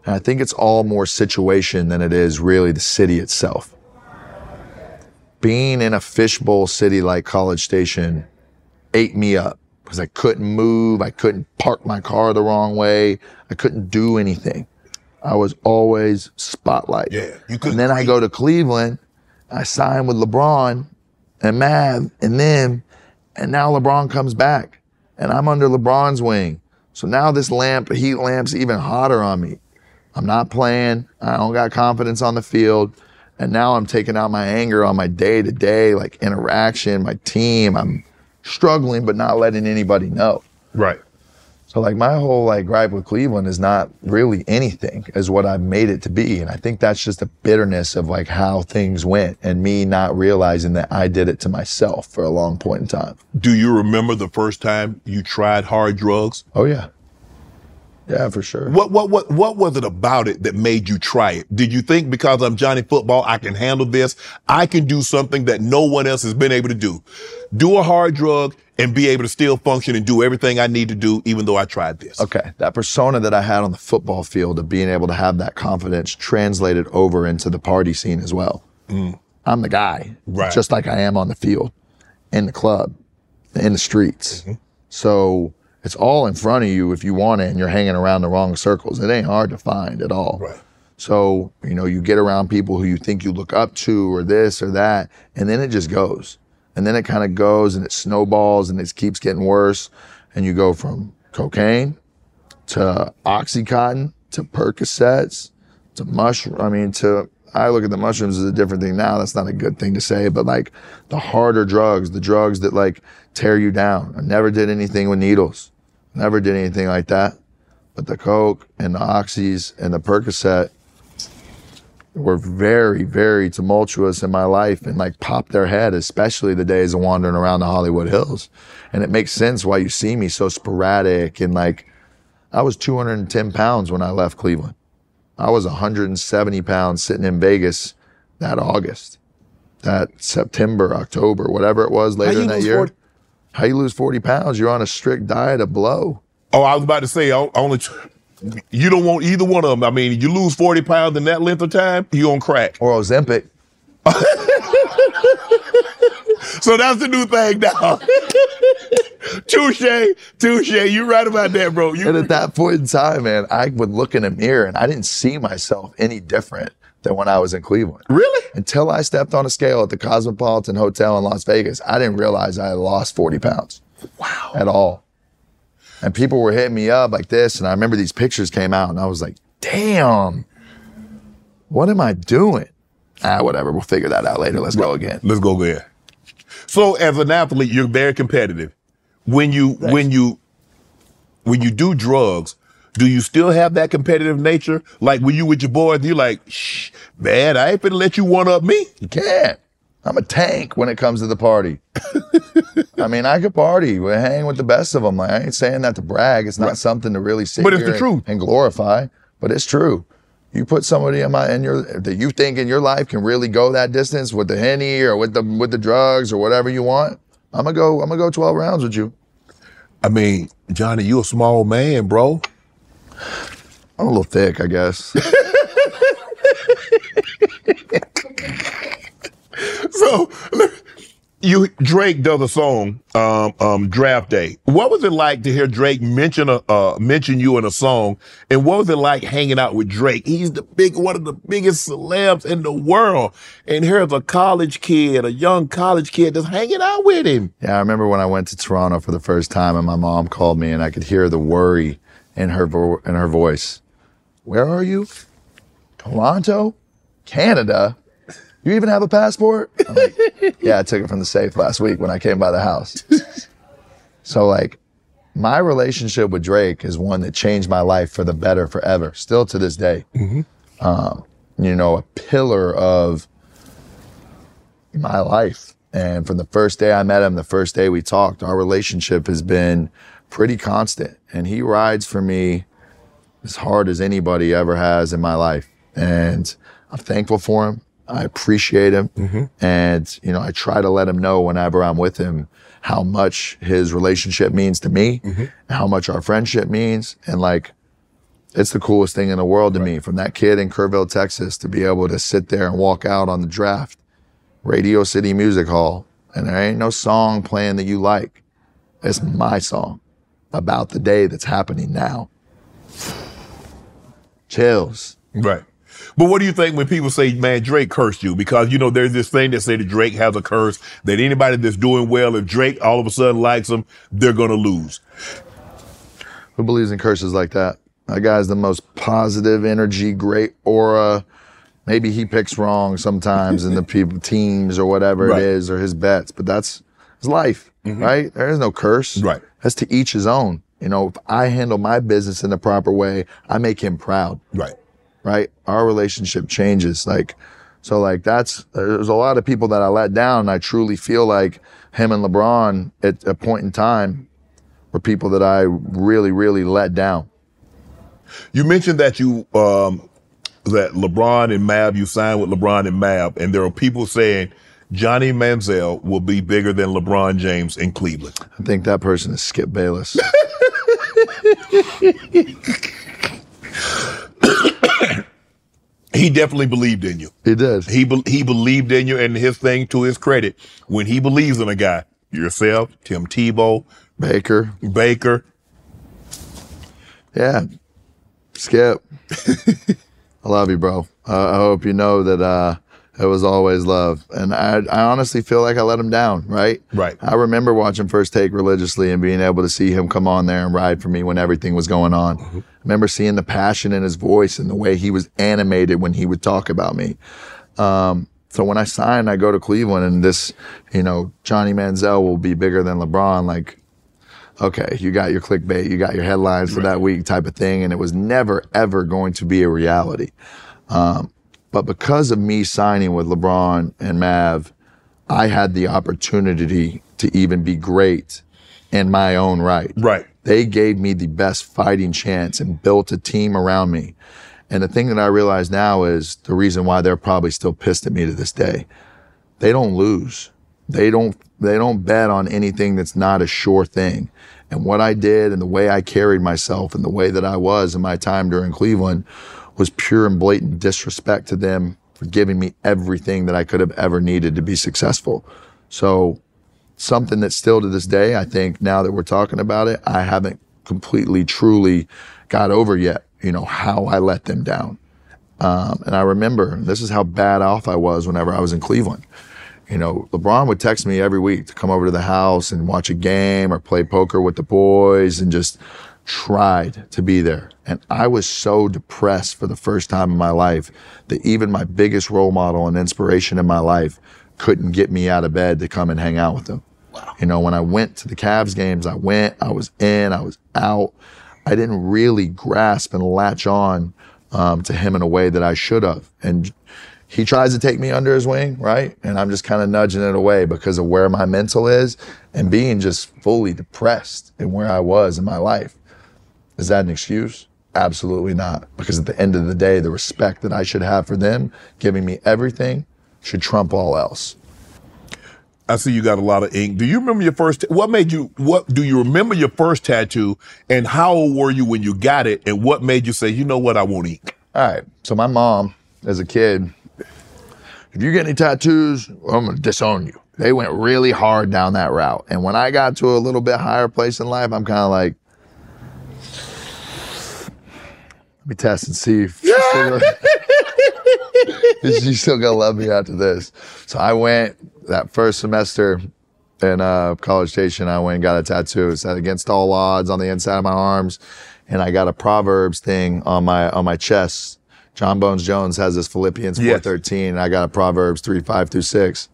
And I think it's all more situation than it is really the city itself. Being in a fishbowl city like College Station ate me up because I couldn't move. I couldn't park my car the wrong way. I couldn't do anything. I was always spotlight. Yeah, you couldn't And then I go to Cleveland. I sign with LeBron and Mav and them, and now LeBron comes back, and I'm under LeBron's wing. So now this lamp, heat lamp's even hotter on me. I'm not playing. I don't got confidence on the field. And now I'm taking out my anger on my day to day, like interaction, my team. I'm struggling, but not letting anybody know. Right. So like my whole like gripe with Cleveland is not really anything as what I've made it to be. And I think that's just a bitterness of like how things went and me not realizing that I did it to myself for a long point in time. Do you remember the first time you tried hard drugs? Oh yeah. Yeah, for sure. What what what what was it about it that made you try it? Did you think because I'm Johnny Football, I can handle this? I can do something that no one else has been able to do. Do a hard drug and be able to still function and do everything I need to do, even though I tried this. Okay. That persona that I had on the football field of being able to have that confidence translated over into the party scene as well. Mm. I'm the guy, Right. just like I am on the field, in the club, in the streets. Mm-hmm. So it's all in front of you if you want it and you're hanging around the wrong circles. It ain't hard to find at all. Right. So, you know, you get around people who you think you look up to or this or that, and then it just goes. And then it kind of goes and it snowballs and it keeps getting worse. And you go from cocaine to Oxycontin to Percocets to mushroom. I mean, to, I look at the mushrooms as a different thing now. That's not a good thing to say, but like the harder drugs, the drugs that like tear you down. I never did anything with needles. Never did anything like that. But the Coke and the Oxys and the Percocet were very, very tumultuous in my life and like popped their head, especially the days of wandering around the Hollywood Hills. And it makes sense why you see me so sporadic and like I was 210 pounds when I left Cleveland. I was 170 pounds sitting in Vegas that August, that September, October, whatever it was later in that year. 40? How you lose 40 pounds? You're on a strict diet of blow. Oh, I was about to say, only you don't want either one of them. I mean, you lose 40 pounds in that length of time, you on crack. Or Ozempic. So that's the new thing now. touche, touche. You're right about that, bro. You, And at that point in time, man, I would look in a mirror and I didn't see myself any different than when I was in Cleveland. really? Until I stepped on a scale at the Cosmopolitan Hotel in Las Vegas, I didn't realize I had lost 40 pounds. Wow. At all. And people were hitting me up like this. And I remember these pictures came out and I was like, damn, what am I doing? Ah, whatever. We'll figure that out later. Let's go again. Let's go again. So as an athlete, you're very competitive. When you when you when you do drugs, do you still have that competitive nature? Like when you with your boys, you're like, shh, man, I ain't finna let you one up me. You can't. I'm a tank when it comes to the party. I mean, I could party, we hang with the best of them. Like, I ain't saying that to brag. It's not something to really sit But it's the truth. and glorify. But it's true. You put somebody in my in your that you think in your life can really go that distance with the henny or with the with the drugs or whatever you want. I'm gonna go. I'm gonna go 12 rounds with you. I mean, Johnny, you a small man, bro. I'm a little thick, I guess. So you Drake does a song, um, um, Draft Day. What was it like to hear Drake mention a uh, mention you in a song? And what was it like hanging out with Drake? He's the big one of the biggest celebs in the world. And here's a college kid, a young college kid that's hanging out with him. Yeah, I remember when I went to Toronto for the first time, and my mom called me, and I could hear the worry in her vo- in her voice. Where are you? Toronto, Canada. You even have a passport? Like, yeah, I took it from the safe last week when I came by the house. So like, my relationship with Drake is one that changed my life for the better forever, still to this day. Um, you know, a pillar of my life. And from the first day I met him, the first day we talked, our relationship has been pretty constant. And he rides for me as hard as anybody ever has in my life. And I'm thankful for him. I appreciate him. Mm-hmm. And, you know, I try to let him know whenever I'm with him how much his relationship means to me, and how much our friendship means. And like, it's the coolest thing in the world to me from that kid in Kerrville, Texas to be able to sit there and walk out on the draft, Radio City Music Hall, and there ain't no song playing that you like. It's my song about the day that's happening now. Chills. Right. But what do you think when people say, man, Drake cursed you? Because, you know, there's this thing that say that Drake has a curse, that anybody that's doing well, if Drake all of a sudden likes them, they're going to lose. Who believes in curses like that? That guy's the most positive energy, great aura. Maybe he picks wrong sometimes in the people teams or whatever Right. it is or his bets, but that's his life, mm-hmm. right? There is no curse. Right. That's to each his own. You know, if I handle my business in the proper way, I make him proud. Right. right? Our relationship changes. Like, so like that's there's a lot of people that I let down. And I truly feel like him and LeBron at a point in time were people that I really, really let down. You mentioned that you, um, that LeBron and Mav, you signed with LeBron and Mav, and there are people saying Johnny Manziel will be bigger than LeBron James in Cleveland. I think that person is Skip Bayless. He definitely believed in you. he did. He be- he believed in you, and his thing to his credit, when he believes in a guy, yourself, Tim Tebow, Baker. Baker, Yeah. Skip. I love you, bro. Uh, I hope you know that uh, it was always love. And I, I honestly feel like I let him down, right? Right. I remember watching First Take religiously and being able to see him come on there and ride for me when everything was going on. I remember seeing the passion in his voice and the way he was animated when he would talk about me. Um, so when I sign, I go to Cleveland and this, you know, Johnny Manziel will be bigger than LeBron. Like, okay, you got your clickbait, you got your headlines for that week type of thing. And it was never, ever going to be a reality. Um, but because of me signing with LeBron and Mav, I had the opportunity to even be great in my own right. right? They gave me the best fighting chance and built a team around me. And the thing that I realize now is the reason why they're probably still pissed at me to this day. They don't lose. They don't they don't bet on anything that's not a sure thing. And what I did and the way I carried myself and the way that I was in my time during Cleveland was pure and blatant disrespect to them for giving me everything that I could have ever needed to be successful. So something that still to this day, I think now that we're talking about it, I haven't completely, truly got over yet, you know, how I let them down. Um, and I remember this is how bad off I was whenever I was in Cleveland. You know, LeBron would text me every week to come over to the house and watch a game or play poker with the boys and just tried to be there. And I was so depressed for the first time in my life that even my biggest role model and inspiration in my life couldn't get me out of bed to come and hang out with them. You know, when I went to the Cavs games, I went, I was in, I was out. I didn't really grasp and latch on um, to him in a way that I should have. And he tries to take me under his wing, right? And I'm just kind of nudging it away because of where my mental is and being just fully depressed and where I was in my life. Is that an excuse? Absolutely not. Because at the end of the day, the respect that I should have for them, giving me everything, should trump all else. I see you got a lot of ink. Do you remember your first? What made you? What do you remember your first tattoo? And how old were you when you got it? And what made you say, you know what, I want ink? All right. So my mom, as a kid, if you get any tattoos, I'm gonna disown you. They went really hard down that route. And when I got to a little bit higher place in life, I'm kind of like, let me test and see if she's still, gonna, she's still gonna love me after this. So I went that first semester in uh, College Station. I went and got a tattoo. It said "Against all odds" on the inside of my arms, and I got a Proverbs thing on my on my chest. John Bones Jones has this Philippians Yes. four thirteen, I got a Proverbs three five through six.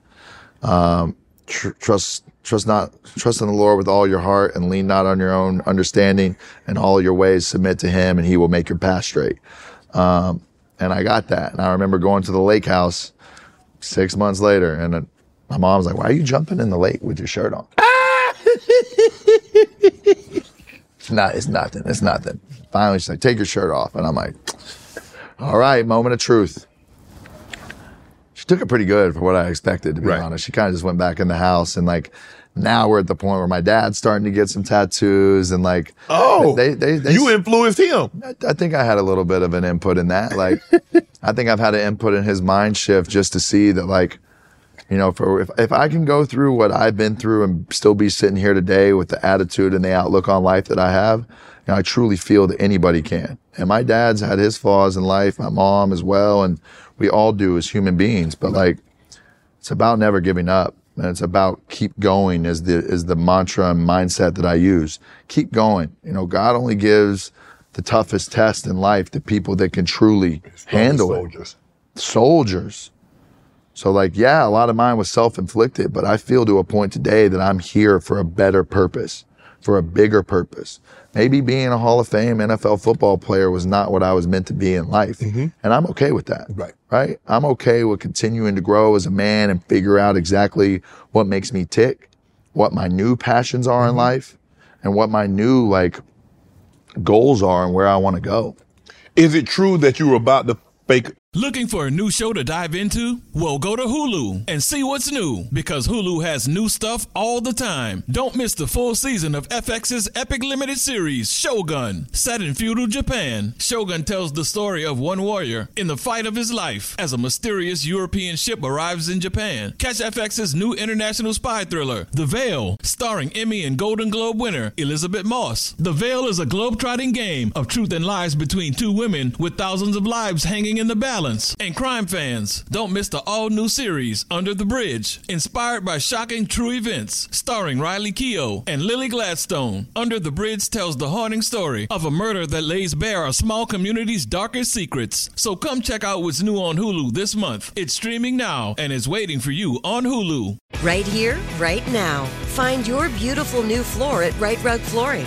Um, tr- trust trust not trust in the Lord with all your heart, and lean not on your own understanding. and all your ways submit to Him, and He will make your path straight. Um, and I got that, and I remember going to the lake house six months later, and uh, my mom's like, "Why are you jumping in the lake with your shirt on?" it's not. It's nothing. It's nothing. Finally, she's like, "Take your shirt off," and I'm like, "All right, moment of truth." She took it pretty good for what I expected, to be Right. honest. She kind of just went back in the house, and like now we're at the point where my dad's starting to get some tattoos, and like, Oh, they they, they you influenced him. I- I think I had a little bit of an input in that. Like, I think I've had an input in his mind shift just to see that, like, You know, for if, if I can go through what I've been through and still be sitting here today with the attitude and the outlook on life that I have, you know, I truly feel that anybody can. And my dad's had his flaws in life, my mom as well, and we all do as human beings. But like, it's about never giving up. And it's about keep going is the is the mantra and mindset that I use. Keep going. You know, God only gives the toughest test in life to people that can truly handle it soldiers. soldiers. So like, yeah, a lot of mine was self-inflicted, but I feel to a point today that I'm here for a better purpose, for a bigger purpose. Maybe being a Hall of Fame NFL football player was not what I was meant to be in life. Mm-hmm. And I'm okay with that. Right. Right. I'm okay with continuing to grow as a man and figure out exactly what makes me tick, what my new passions are in mm-hmm. life, and what my new like goals are and where I want to go. Is it true that you were about to fake? Looking for a new show to dive into? Well, go to Hulu and see what's new because Hulu has new stuff all the time. Don't miss the full season of FX's epic limited series, Shogun. Set in feudal Japan, Shogun tells the story of one warrior in the fight of his life as a mysterious European ship arrives in Japan. Catch FX's new international spy thriller, The Veil, starring Emmy and Golden Globe winner Elisabeth Moss. The Veil is a globe-trotting game of truth and lies between two women with thousands of lives hanging in the balance. And crime fans, don't miss the all-new series Under the Bridge, inspired by shocking true events, starring Riley Keough and Lily Gladstone. Under the Bridge tells the haunting story of a murder that lays bare a small community's darkest secrets. So come check out what's new on Hulu this month. It's streaming now and is waiting for you on Hulu. Right here, right now. Find your beautiful new floor at Rite Rug Flooring.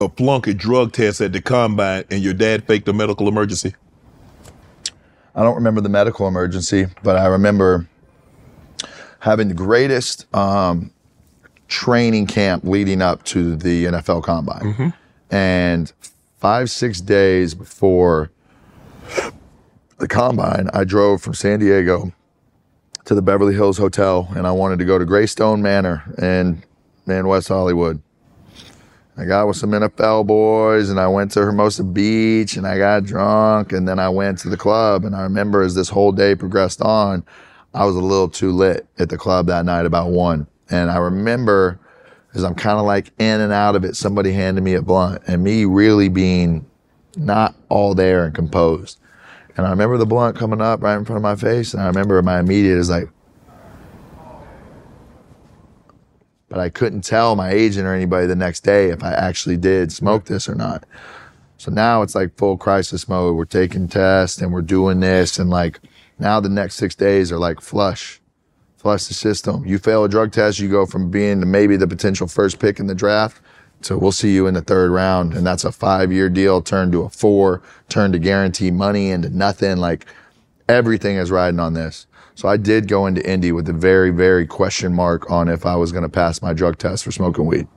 A flunky drug test at the combine and your dad faked a medical emergency? I don't remember the medical emergency, but I remember having the greatest um, training camp leading up to the NFL Combine. And five, six days before the Combine, I drove from San Diego to the Beverly Hills Hotel, and I wanted to go to Greystone Manor in, in West Hollywood. I got with some NFL boys and I went to Hermosa Beach and I got drunk and then I went to the club. And I remember as this whole day progressed on, I was a little too lit at the club that night about one. And I remember as I'm kind of like in and out of it, somebody handed me a blunt and me really being not all there and composed. And I remember the blunt coming up right in front of my face. And I remember my immediate is like, but I couldn't tell my agent or anybody the next day if I actually did smoke this or not. So now it's like full crisis mode. We're taking tests and we're doing this. And like now the next six days are like flush, flush the system. You fail a drug test, you go from being the, maybe the potential first pick in the draft to we'll see you in the third round. And that's a five year deal turned to a four, turned to guarantee money into nothing. Like everything is riding on this. So I did go into Indy with a very, very question mark on if I was going to pass my drug test for smoking weed.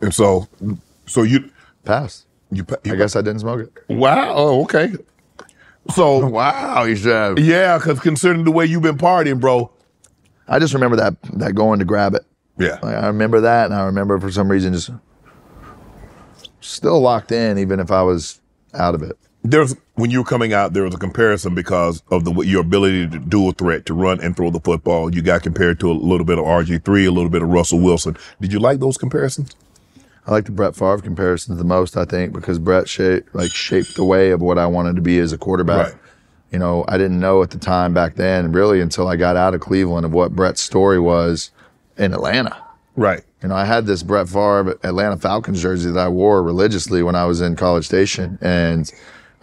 And so, so you, Passed. you, pa- you I guess I didn't smoke it. Wow. Oh, okay. So, Wow, you should have. yeah, because considering the way you've been partying, bro. I just remember that that going to grab it. Yeah. Like, I remember that, and I remember for some reason just still locked in, even if I was out of it. There's when you were coming out, there was a comparison because of the your ability to do a threat, to run and throw the football. You got compared to a little bit of RG three, a little bit of Russell Wilson. Did you like those comparisons? I like the Brett Favre comparisons the most, I think, because Brett shaped like shaped the way of what I wanted to be as a quarterback. Right. You know, I didn't know at the time back then, really, until I got out of Cleveland, of what Brett's story was in Atlanta. Right. You know, I had this Brett Favre Atlanta Falcons jersey that I wore religiously when I was in College Station, and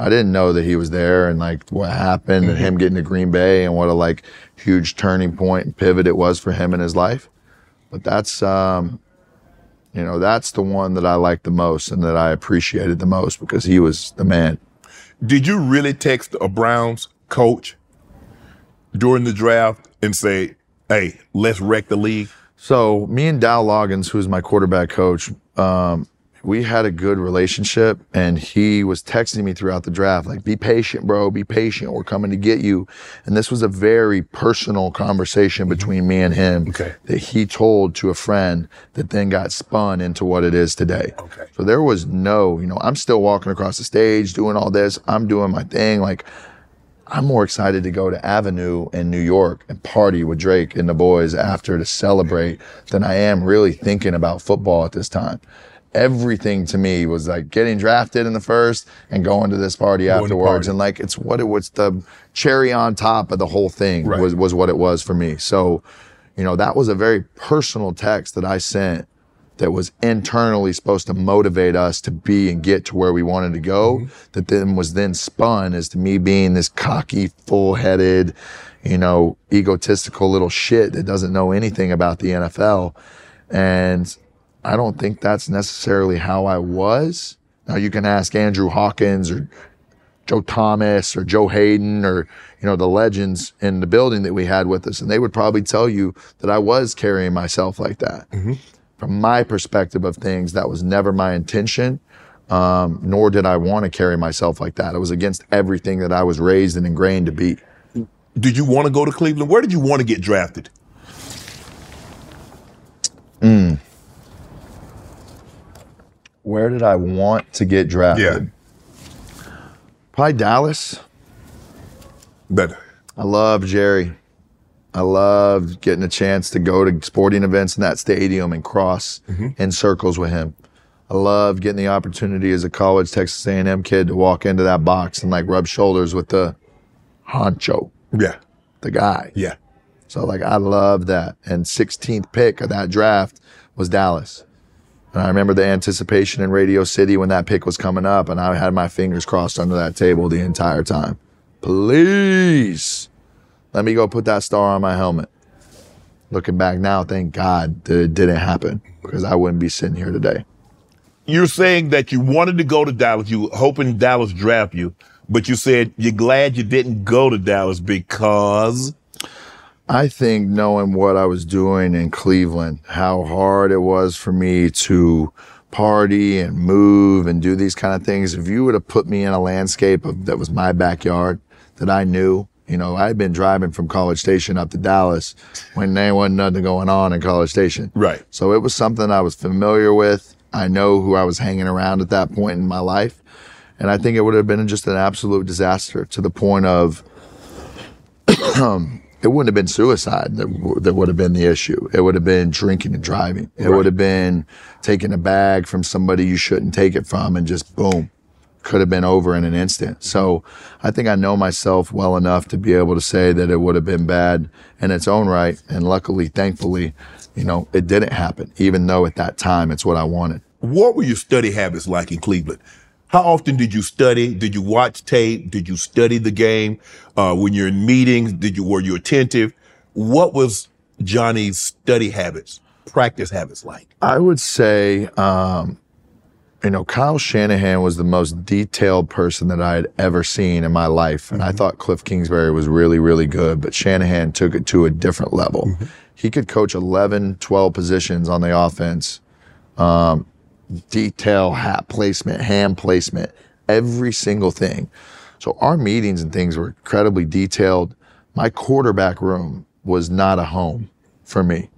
I didn't know that he was there and like what happened and him getting to Green Bay and what a like huge turning point and pivot it was for him in his life. But that's um, you know, that's the one that I liked the most and that I appreciated the most because he was the man. Did you really text a Browns coach during the draft and say, "Hey, let's wreck the league"? So me and Dow Loggains, who's my quarterback coach, um, we had a good relationship and he was texting me throughout the draft like be patient bro be patient. We're coming to get you. And this was a very personal conversation mm-hmm. between me and him Okay. that he told to a friend that then got spun into what it is today. Okay. so there was no you know i'm still walking across the stage doing all this. I'm doing my thing. Like I'm more excited to go to Avenue in New York and party with Drake and the boys after to celebrate than I am really thinking about football at this time. Everything to me was like getting drafted in the first and going to this party Going afterwards. party. And like it's what it was the cherry on top of the whole thing Right. was, was what it was for me. So, you know, that was a very personal text that I sent that was internally supposed to motivate us to be and get to where we wanted to go mm-hmm. that then was then spun as to me being this cocky full-headed you know egotistical little shit that doesn't know anything about the NFL and I don't think that's necessarily how I was now you can ask Andrew Hawkins or Joe Thomas or Joe Haden or you know the legends in the building that we had with us and they would probably tell you that I was carrying myself like that from my perspective of things, that was never my intention. Um, nor did I want to carry myself like that. It was against everything that I was raised and ingrained to be. Did you want to go to Cleveland? Where did you want to get drafted? Where did I want to get drafted? Yeah. Probably Dallas. That I love Jerry. I loved getting a chance to go to sporting events in that stadium and cross mm-hmm. in circles with him. I loved getting the opportunity as a college Texas A&M kid to walk into that box and like rub shoulders with the honcho, yeah, the guy. yeah. So like I love that. And 16th pick of that draft was Dallas. And I remember the anticipation in Radio City when that pick was coming up, and I had my fingers crossed under that table the entire time. Please let me go put that star on my helmet. Looking back now, thank God that it didn't happen because I wouldn't be sitting here today. You're saying that you wanted to go to Dallas. You were hoping Dallas draft you, but you said you're glad you didn't go to Dallas because I think knowing what I was doing in Cleveland, how hard it was for me to party and move and do these kind of things. If you would have put me in a landscape of, that was my backyard that I knew, you know, I had been driving from College Station up to Dallas when there wasn't nothing going on in College Station. Right. So it was something I was familiar with. I know who I was hanging around at that point in my life. And I think it would have been just an absolute disaster to the point of um, it wouldn't have been suicide that, w- that would have been the issue. It would have been drinking and driving. It would have been taking a bag from somebody you shouldn't take it from and just boom, could have been over in an instant. So I think I know myself well enough to be able to say that it would have been bad in its own right. And luckily, thankfully, you know, it didn't happen, even though at that time it's what I wanted. what were your study habits like in Cleveland? How often did you study? Did you watch tape? Did you study the game? Uh, when you're in meetings, did you were you attentive? What was Johnny's study habits, practice habits like? I would say, um, you know, Kyle Shanahan was the most detailed person that I had ever seen in my life. And I thought Kliff Kingsbury was really, really good, but Shanahan took it to a different level. He could coach 11, 12 positions on the offense. Um, detail, hat placement, hand placement, every single thing. So our meetings and things were incredibly detailed. My quarterback room was not a home for me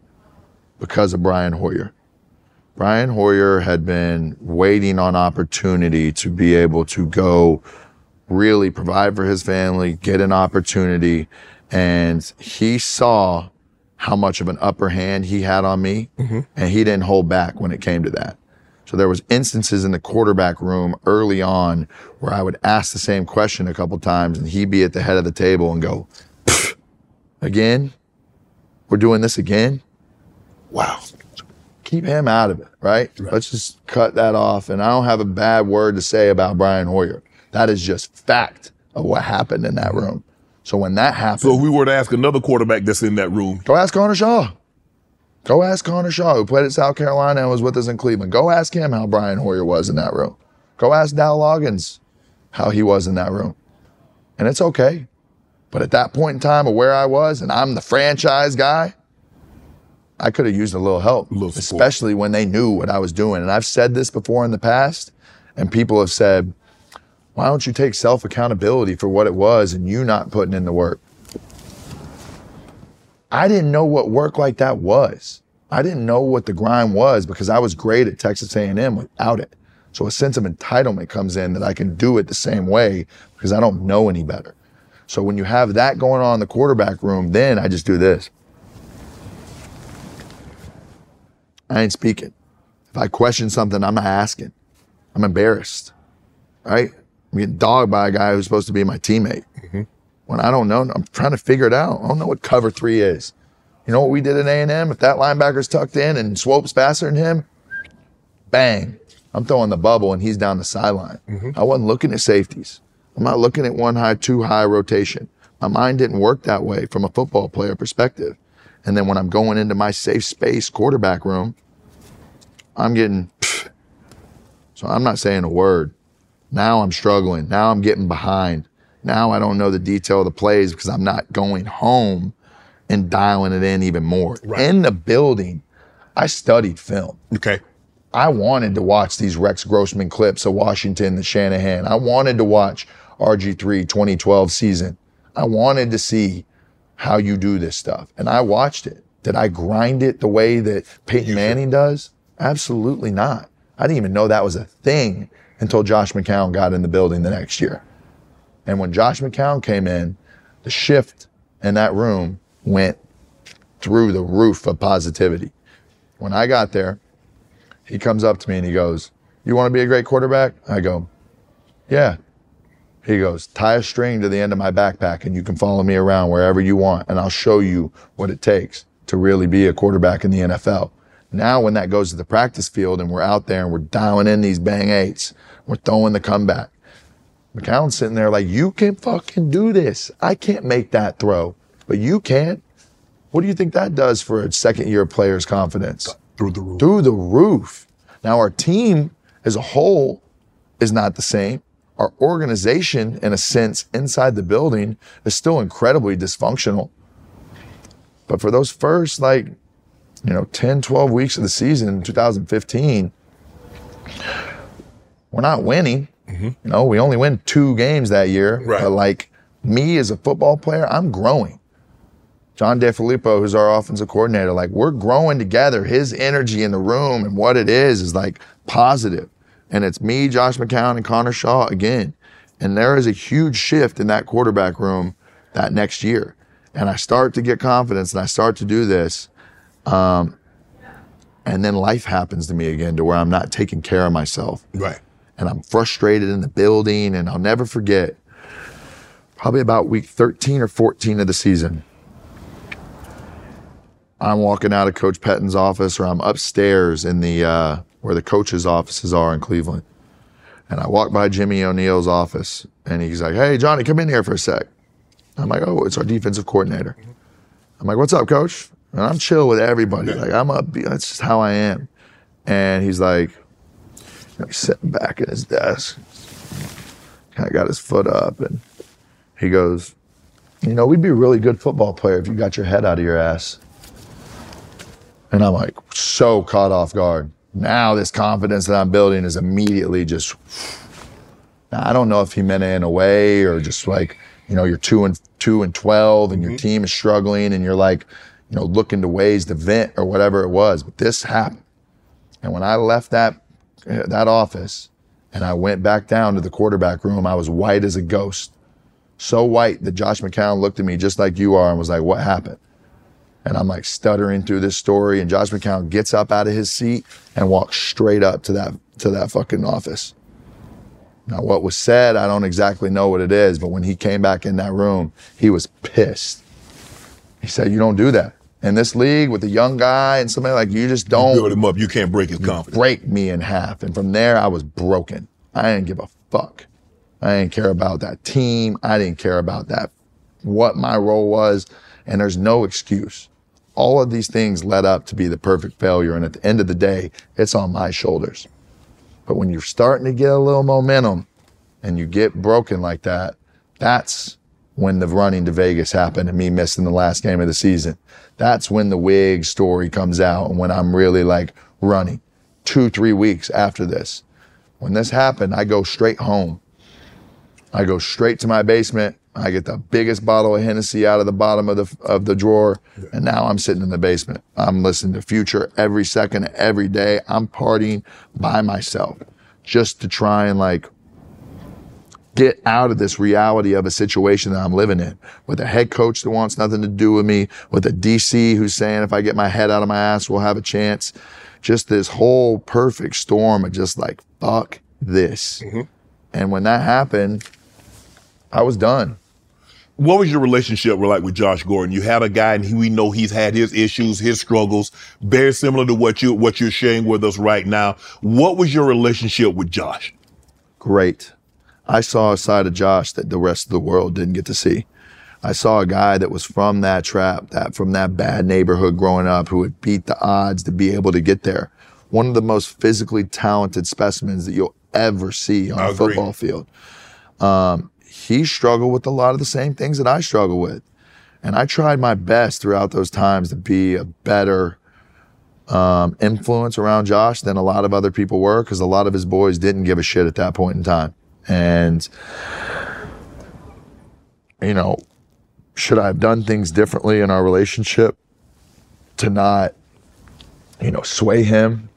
because of Brian Hoyer. Brian Hoyer had been waiting on opportunity to be able to go really provide for his family, get an opportunity. And he saw how much of an upper hand he had on me, mm-hmm. and he didn't hold back when it came to that. So there was instances in the quarterback room early on where I would ask the same question a couple times, and he'd be at the head of the table and go, "Again, we're doing this again." Wow. keep him out of it, right? Let's just cut that off. And I don't have a bad word to say about Brian Hoyer. That is just fact of what happened in that mm-hmm. room. So when that happened, So if we were to ask another quarterback that's in that room, go ask Connor Shaw. Go ask Connor Shaw, who played at South Carolina and was with us in Cleveland. Go ask him how Brian Hoyer was in that room. Go ask Dow Loggains how he was in that room. And it's okay. But at that point in time of where I was, and I'm the franchise guy, I could have used a little help, little especially when they knew what I was doing. And I've said this before in the past, and people have said, why don't you take self accountability for what it was and you not putting in the work? I didn't know what work like that was. I didn't know what the grind was because I was great at Texas A&M without it. So a sense of entitlement comes in that I can do it the same way because I don't know any better. So when you have that going on in the quarterback room, then I just do this. I ain't speaking. If I question something, I'm not asking. I'm embarrassed, right? I'm getting dogged by a guy who's supposed to be my teammate. Mm-hmm. When I don't know, I'm trying to figure it out. I don't know what cover three is. You know what we did at A&M? If that linebacker's tucked in and Swope's faster than him, bang, I'm throwing the bubble and he's down the sideline. Mm-hmm. I wasn't looking at safeties. I'm not looking at one high, two high rotation. My mind didn't work that way from a football player perspective. And then when I'm going into my safe space quarterback room, I'm getting, pfft. so I'm not saying a word. Now I'm struggling. Now I'm getting behind. Now I don't know the detail of the plays because I'm not going home and dialing it in even more. In the building, I studied film. okay, I wanted to watch these Rex Grossman clips of Washington, the Shanahan. I wanted to watch RG3 2012 season. I wanted to see how you do this stuff. And I watched it. Did I grind it the way that Peyton Manning does? Absolutely not. I didn't even know that was a thing until Josh McCown got in the building the next year. And when Josh McCown came in, the shift in that room went through the roof of positivity. When I got there, he comes up to me and he goes, You want to be a great quarterback? I go, Yeah. He goes, Tie a string to the end of my backpack and you can follow me around wherever you want and I'll show you what it takes to really be a quarterback in the NFL. Now, when that goes to the practice field and we're out there and we're dialing in these bang eights, we're throwing the comeback. McCown's sitting there like, You can fucking do this. I can't make that throw, but you can. What do you think that does for a second year player's confidence? through the roof. through the roof. Now, our team as a whole is not the same. Our organization, in a sense, inside the building is still incredibly dysfunctional. But for those first, like, you know, 10, 12 weeks of the season in 2015, we're not winning. You know, we only win two games that year. Right. But like me as a football player, I'm growing. John DeFilippo, who's our offensive coordinator, like we're growing together. His energy in the room and what it is is like positive. And it's me, Josh McCown, and Connor Shaw again. And there is a huge shift in that quarterback room that next year. And I start to get confidence and I start to do this. Um, and then life happens to me again to where I'm not taking care of myself Right. And I'm frustrated in the building. And I'll never forget, probably about week 13 or 14 of the season, I'm walking out of Coach Pettine's office, or I'm upstairs in the uh, where the coaches' offices are in Cleveland, and I walk by Jimmy O'Neil's office, and he's like, "Hey, Johnny, come in here for a sec." I'm like, "Oh, it's our defensive coordinator." I'm like, "What's up, coach?" And I'm chill with everybody. Like I'm up. That's just how I am. And he's like, he's sitting back at his desk, kind of got his foot up, and he goes, "You know, we'd be a really good football player if you got your head out of your ass." And I'm like, so caught off guard. Now this confidence that I'm building is immediately just. Now, I don't know if he meant it in a way or just like, you know, you're two and two and twelve and your mm-hmm. team is struggling and you're like, you know, looking to ways to vent or whatever it was. But this happened. And when I left that that office and I went back down to the quarterback room, I was white as a ghost. So white that Josh McCown looked at me just like you are and was like, What happened? And I'm like stuttering through this story, and Josh McCown gets up out of his seat and walks straight up to that to that fucking office. Now, what was said, I don't exactly know what it is, but when he came back in that room, he was pissed. He said, "You don't do that. In this league with a young guy and somebody like you just don't Build him up. You can't break his confidence. break me in half. And from there, I was broken. I didn't give a fuck. I didn't care about that team. I didn't care about that, what my role was. And there's no excuse. All of these things led up to be the perfect failure. And at the end of the day, it's on my shoulders. But when you're starting to get a little momentum and you get broken like that, that's when the running to Vegas happened and me missing the last game of the season. That's when the wig story comes out and when I'm really like running two, three weeks after this. When this happened, I go straight home. I go straight to my basement. I get the biggest bottle of Hennessy out of the bottom of the of the drawer, and now I'm sitting in the basement. I'm listening to Future every second, every day. I'm partying by myself just to try and like get out of this reality of a situation that I'm living in with a head coach that wants nothing to do with me, with a DC who's saying if I get my head out of my ass, we'll have a chance. Just this whole perfect storm of just like, fuck this. Mm-hmm. And when that happened, I was done. What was your relationship like with Josh Gordon? You had a guy, and he, we know he's had his issues, his struggles, very similar to what you what you're sharing with us right now. What was your relationship with Josh? great. I saw a side of Josh that the rest of the world didn't get to see. I saw a guy that was from that trap, that from that bad neighborhood growing up, who had beat the odds to be able to get there. One of the most physically talented specimens that you'll ever see on a football field. Um, he struggled with a lot of the same things that I struggle with. And I tried my best throughout those times to be a better um, influence around Josh than a lot of other people were because a lot of his boys didn't give a shit at that point in time. And, you know, should I have done things differently in our relationship to not, you know, sway him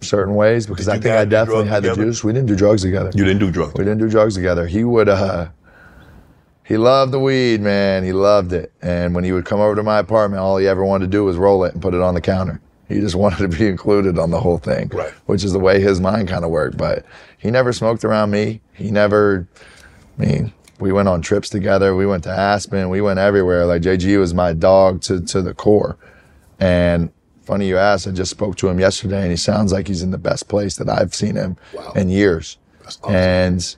certain ways? Because Did I think I definitely had the juice. We didn't do drugs together. You didn't do drugs. We didn't do drugs together. He would, uh, he loved the weed, man. He loved it. And when he would come over to my apartment, all he ever wanted to do was roll it and put it on the counter. He just wanted to be included on the whole thing, Right. which is the way his mind kind of worked. But he never smoked around me. He never, I mean, we went on trips together. We went to Aspen. We went everywhere. Like JG was my dog to, to the core. And funny you asked, I just spoke to him yesterday and he sounds like he's in the best place that I've seen him in years. And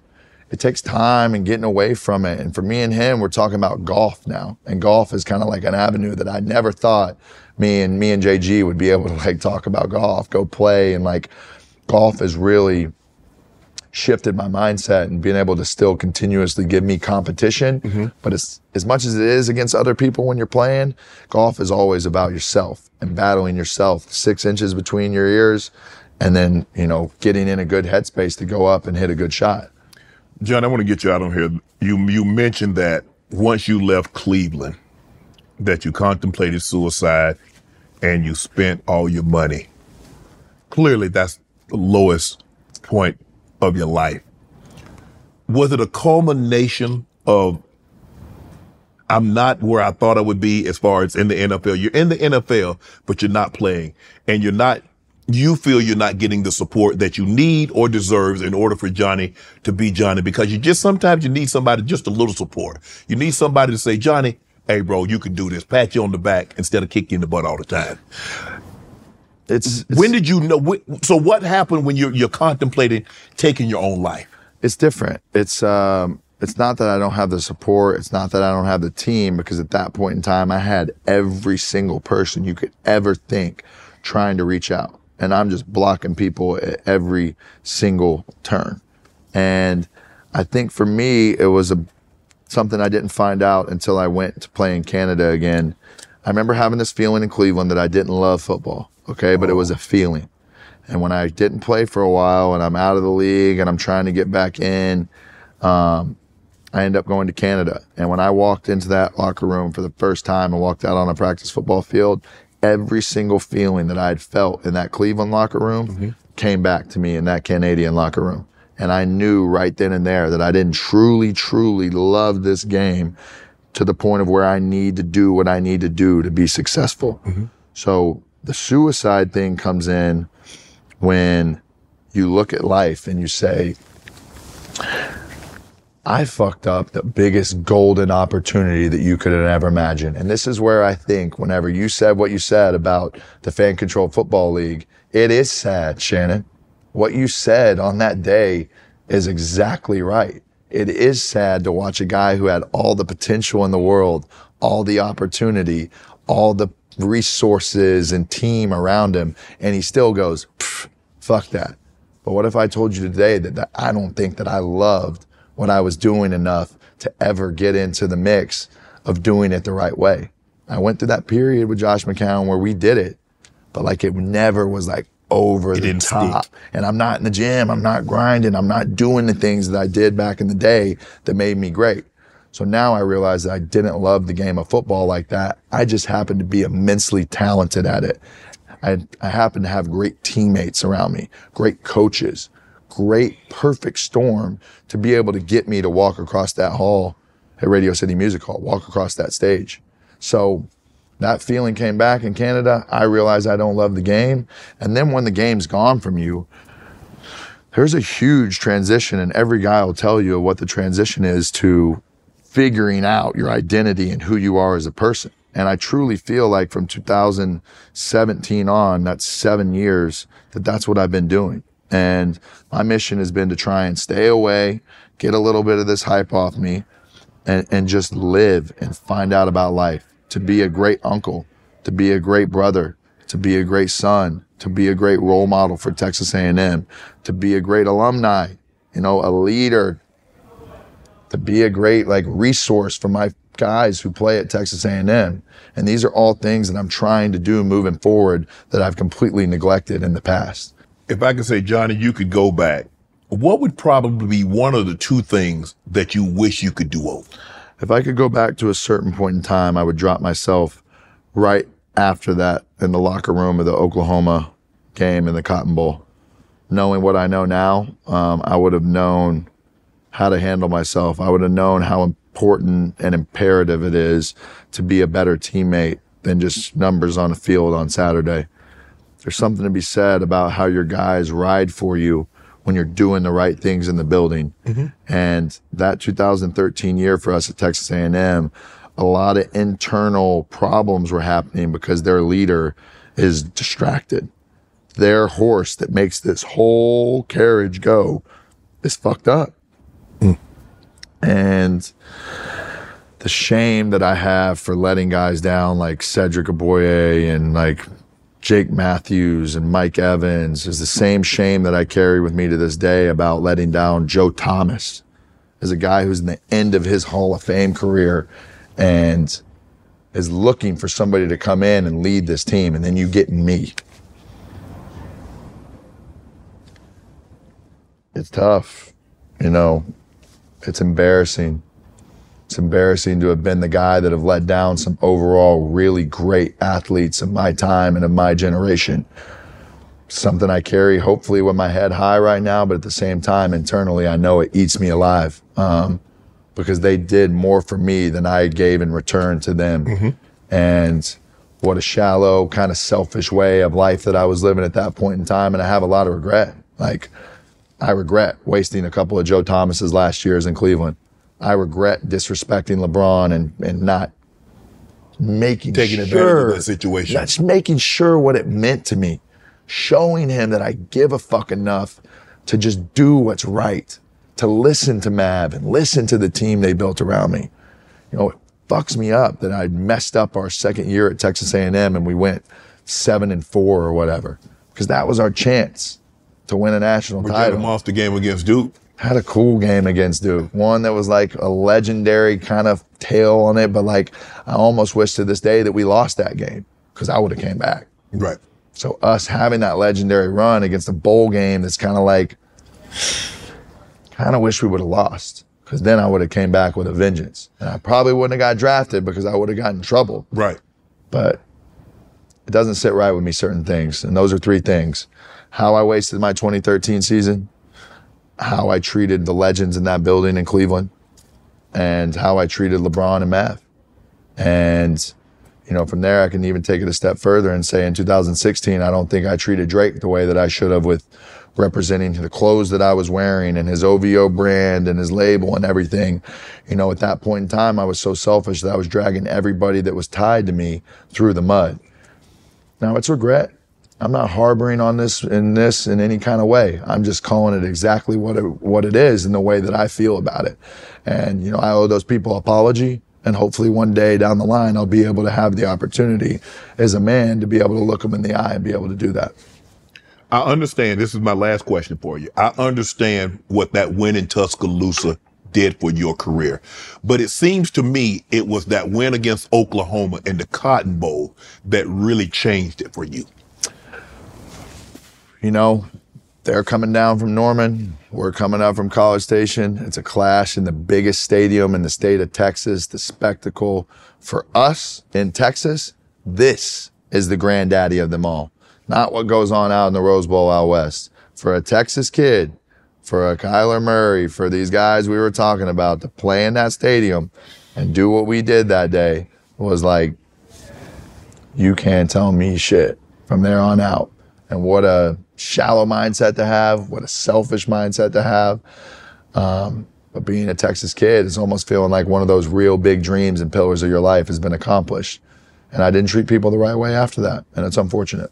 it takes time and getting away from it. And for me and him, we're talking about golf now. And golf is kind of like an avenue that I never thought me and me and JG would be able to like talk about golf, go play. And like golf has really shifted my mindset and being able to still continuously give me competition. Mm-hmm. But it's, as much as it is against other people when you're playing, golf is always about yourself and battling yourself, six inches between your ears, and then, you know, getting in a good headspace to go up and hit a good shot. John, I want to get you out on here. You you mentioned that once you left Cleveland, that you contemplated suicide and you spent all your money. Clearly, that's the lowest point of your life. Was it a culmination of I'm not where I thought I would be as far as in the NFL? You're in the NFL, but you're not playing, and you're not. You feel you're not getting the support that you need or deserves in order for Johnny to be Johnny because you just sometimes you need somebody just a little support. You need somebody to say, Johnny, hey bro, you can do this. Pat you on the back instead of kicking in the butt all the time. It's, it's When did you know? wh- So what happened when you're you're contemplating taking your own life? it's different. It's um, it's not that I don't have the support. It's not that I don't have the team because at that point in time, I had every single person you could ever think trying to reach out, and I'm just blocking people at every single turn. And I think for me, it was a something I didn't find out until I went to play in Canada again. I remember having this feeling in Cleveland that I didn't love football. Okay, but it was a feeling. And when I didn't play for a while and I'm out of the league and I'm trying to get back in, um, I ended up going to Canada. And when I walked into that locker room for the first time and walked out on a practice football field, every single feeling that I had felt in that Cleveland locker room mm-hmm. came back to me in that Canadian locker room. And I knew right then and there that I didn't truly, truly love this game to the point of where I need to do what I need to do to be successful. Mm-hmm. So the suicide thing comes in when you look at life and you say, I fucked up the biggest golden opportunity that you could have ever imagined. And this is where I think whenever you said what you said about the fan controlled football league, it is sad, Shannon. What you said on that day is exactly right. It is sad to watch a guy who had all the potential in the world, all the opportunity, all the resources and team around him, and he still goes, fuck that. But what if I told you today that, that I don't think that I loved what I was doing enough to ever get into the mix of doing it the right way? I went through that period with Josh McCown where we did it, but like it never was like over It the top. stick. And I'm not in the gym. I'm not grinding. I'm not doing the things that I did back in the day that made me great. So now I realize that I didn't love the game of football like that. I just happened to be immensely talented at it. I, I happen to have great teammates around me, great coaches, great perfect storm to be able to get me to walk across that hall at Radio City Music Hall, walk across that stage. So that feeling came back in Canada. I realized I don't love the game. And then when the game's gone from you, there's a huge transition, and every guy will tell you what the transition is to figuring out your identity and who you are as a person. And I truly feel like from 2017 on, that's seven years, that that's what I've been doing. And my mission has been to try and stay away, get a little bit of this hype off me, and, and just live and find out about life, to be a great uncle, to be a great brother, to be a great son, to be a great role model for Texas A&M, to be a great alumni, you know, a leader, to be a great like resource for my guys who play at Texas A&M. And these are all things that I'm trying to do moving forward that I've completely neglected in the past. If I could say, Johnny, you could go back, what would probably be one of the two things that you wish you could do over? If I could go back to a certain point in time, I would drop myself right after that in the locker room of the Oklahoma game in the Cotton Bowl. Knowing what I know now, um, I would have known how to handle myself. I would have known how important and imperative it is to be a better teammate than just numbers on the field on Saturday. There's something to be said about how your guys ride for you when you're doing the right things in the building. Mm-hmm. And that 2013 year for us at Texas A&M, a lot of internal problems were happening because their leader is distracted. Their horse that makes this whole carriage go is fucked up. Mm. And the shame that I have for letting guys down like Cedric Ogbuehi and like Jake Matthews and Mike Evans is the same shame that I carry with me to this day about letting down Joe Thomas as a guy who's in the end of his Hall of Fame career and is looking for somebody to come in and lead this team. And then you get me. It's tough, you know, it's embarrassing. It's embarrassing to have been the guy that have let down some overall really great athletes of my time and of my generation. Something I carry hopefully with my head high right now, but at the same time, internally, I know it eats me alive um, because they did more for me than I gave in return to them. And what a shallow, kind of selfish way of life that I was living at that point in time. And I have a lot of regret. Like, I regret wasting a couple of Joe Thomas's last years in Cleveland. I regret disrespecting LeBron and, and not making Taking advantage sure, of that situation. That's making sure what it meant to me, showing him that I give a fuck enough to just do what's right, to listen to Mav and listen to the team they built around me. You know, it fucks me up that I messed up our second year at Texas A&M and we went seven and four or whatever, because that was our chance to win a national title. We had a title monster game against Duke. Had a cool game against Duke. One that was like a legendary kind of tale on it, but like I almost wish to this day that we lost that game because I would have came back. Right. So us having that legendary run against a bowl game that's kind of like, kind of wish we would have lost because then I would have came back with a vengeance, and I probably wouldn't have got drafted because I would have gotten in trouble. Right. But it doesn't sit right with me certain things, and those are three things: how I wasted my 2013 season, how I treated the legends in that building in Cleveland, and how I treated LeBron and Mav. And, you know, from there, I can even take it a step further and say in 2016, I don't think I treated Drake the way that I should have with, representing the clothes that I was wearing and his OVO brand and his label and everything. You know, at that point in time, I was so selfish that I was dragging everybody that was tied to me through the mud. Now it's regret. I'm not harboring on this in this in any kind of way. I'm just calling it exactly what it, what it is in the way that I feel about it. And you know, I owe those people apology. And hopefully one day down the line, I'll be able to have the opportunity as a man to be able to look them in the eye and be able to do that. I understand. This is my last question for you. I understand what that win in Tuscaloosa did for your career. But it seems to me it was that win against Oklahoma in the Cotton Bowl that really changed it for you. You know, they're coming down from Norman. We're coming up from College Station. It's a clash in the biggest stadium in the state of Texas. The spectacle for us in Texas, this is the granddaddy of them all. Not what goes on out in the Rose Bowl out west. For a Texas kid, for a Kyler Murray, for these guys we were talking about to play in that stadium and do what we did that day was like, you can't tell me shit from there on out. And what a shallow mindset to have, what a selfish mindset to have. Um, but being a Texas kid is almost feeling like one of those real big dreams and pillars of your life has been accomplished. And I didn't treat people the right way after that. And it's unfortunate.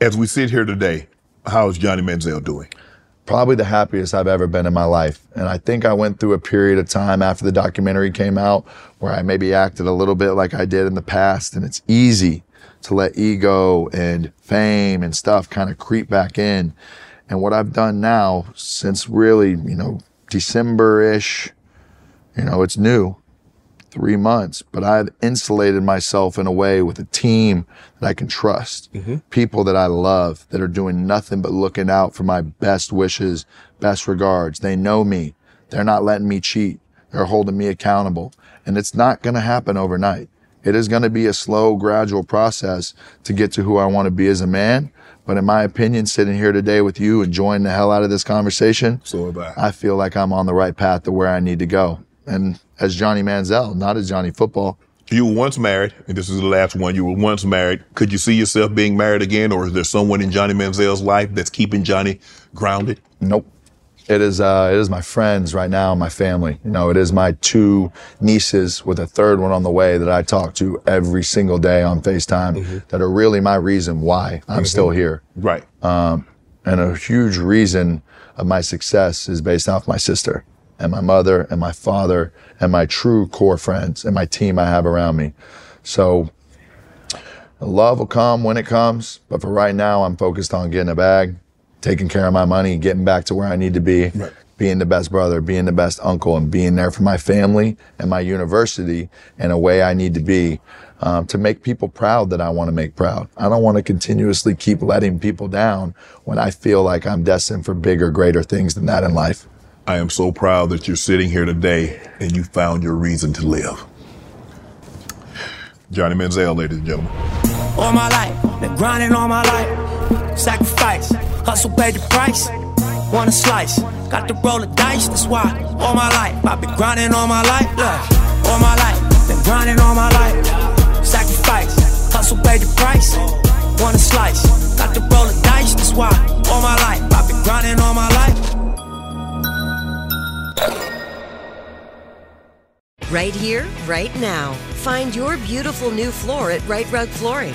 As we sit here today, how is Johnny Manziel doing? Probably the happiest I've ever been in my life. And I think I went through a period of time after the documentary came out where I maybe acted a little bit like I did in the past. And it's easy to let ego and fame and stuff kind of creep back in. And what I've done now since really, you know, December ish, you know, it's new, three months, but I've insulated myself in a way with a team that I can trust, mm-hmm. people that I love that are doing nothing but looking out for my best wishes, best regards. They know me. They're not letting me cheat. They're holding me accountable. And it's not going to happen overnight. It is going to be a slow, gradual process to get to who I want to be as a man. But in my opinion, sitting here today with you, enjoying the hell out of this conversation, so I feel like I'm on the right path to where I need to go. And as Johnny Manziel, not as Johnny Football. You were once married, and this is the last one. You were once married. Could you see yourself being married again, or is there someone in Johnny Manziel's life that's keeping Johnny grounded? Nope. It is uh, it is my friends right now, my family. You know, it is my two nieces with a third one on the way that I talk to every single day on FaceTime mm-hmm. that are really my reason why I'm mm-hmm. still here. Right. Um, and a huge reason of my success is based off my sister and my mother and my father and my true core friends and my team I have around me. So love will come when it comes, but for right now, I'm focused on getting a bag, taking care of my money, getting back to where I need to be, right. being the best brother, being the best uncle, and being there for my family and my university in a way I need to be. Um, to make people proud that I want to make proud. I don't want to continuously keep letting people down when I feel like I'm destined for bigger, greater things than that in life. I am so proud that you're sitting here today and you found your reason to live. Johnny Manziel, ladies and gentlemen. All my life, been grinding all my life. Sacrifice, hustle, pay the price. Want a slice, got to roll the dice, that's why. All my life, I've been grinding all my life. Look, all my life, been grinding all my life. Sacrifice, hustle, pay the price. Want a slice, got to roll the dice, that's why. All my life, I've been grinding all my life. Right here, right now. Find your beautiful new floor at Rite Rug Flooring.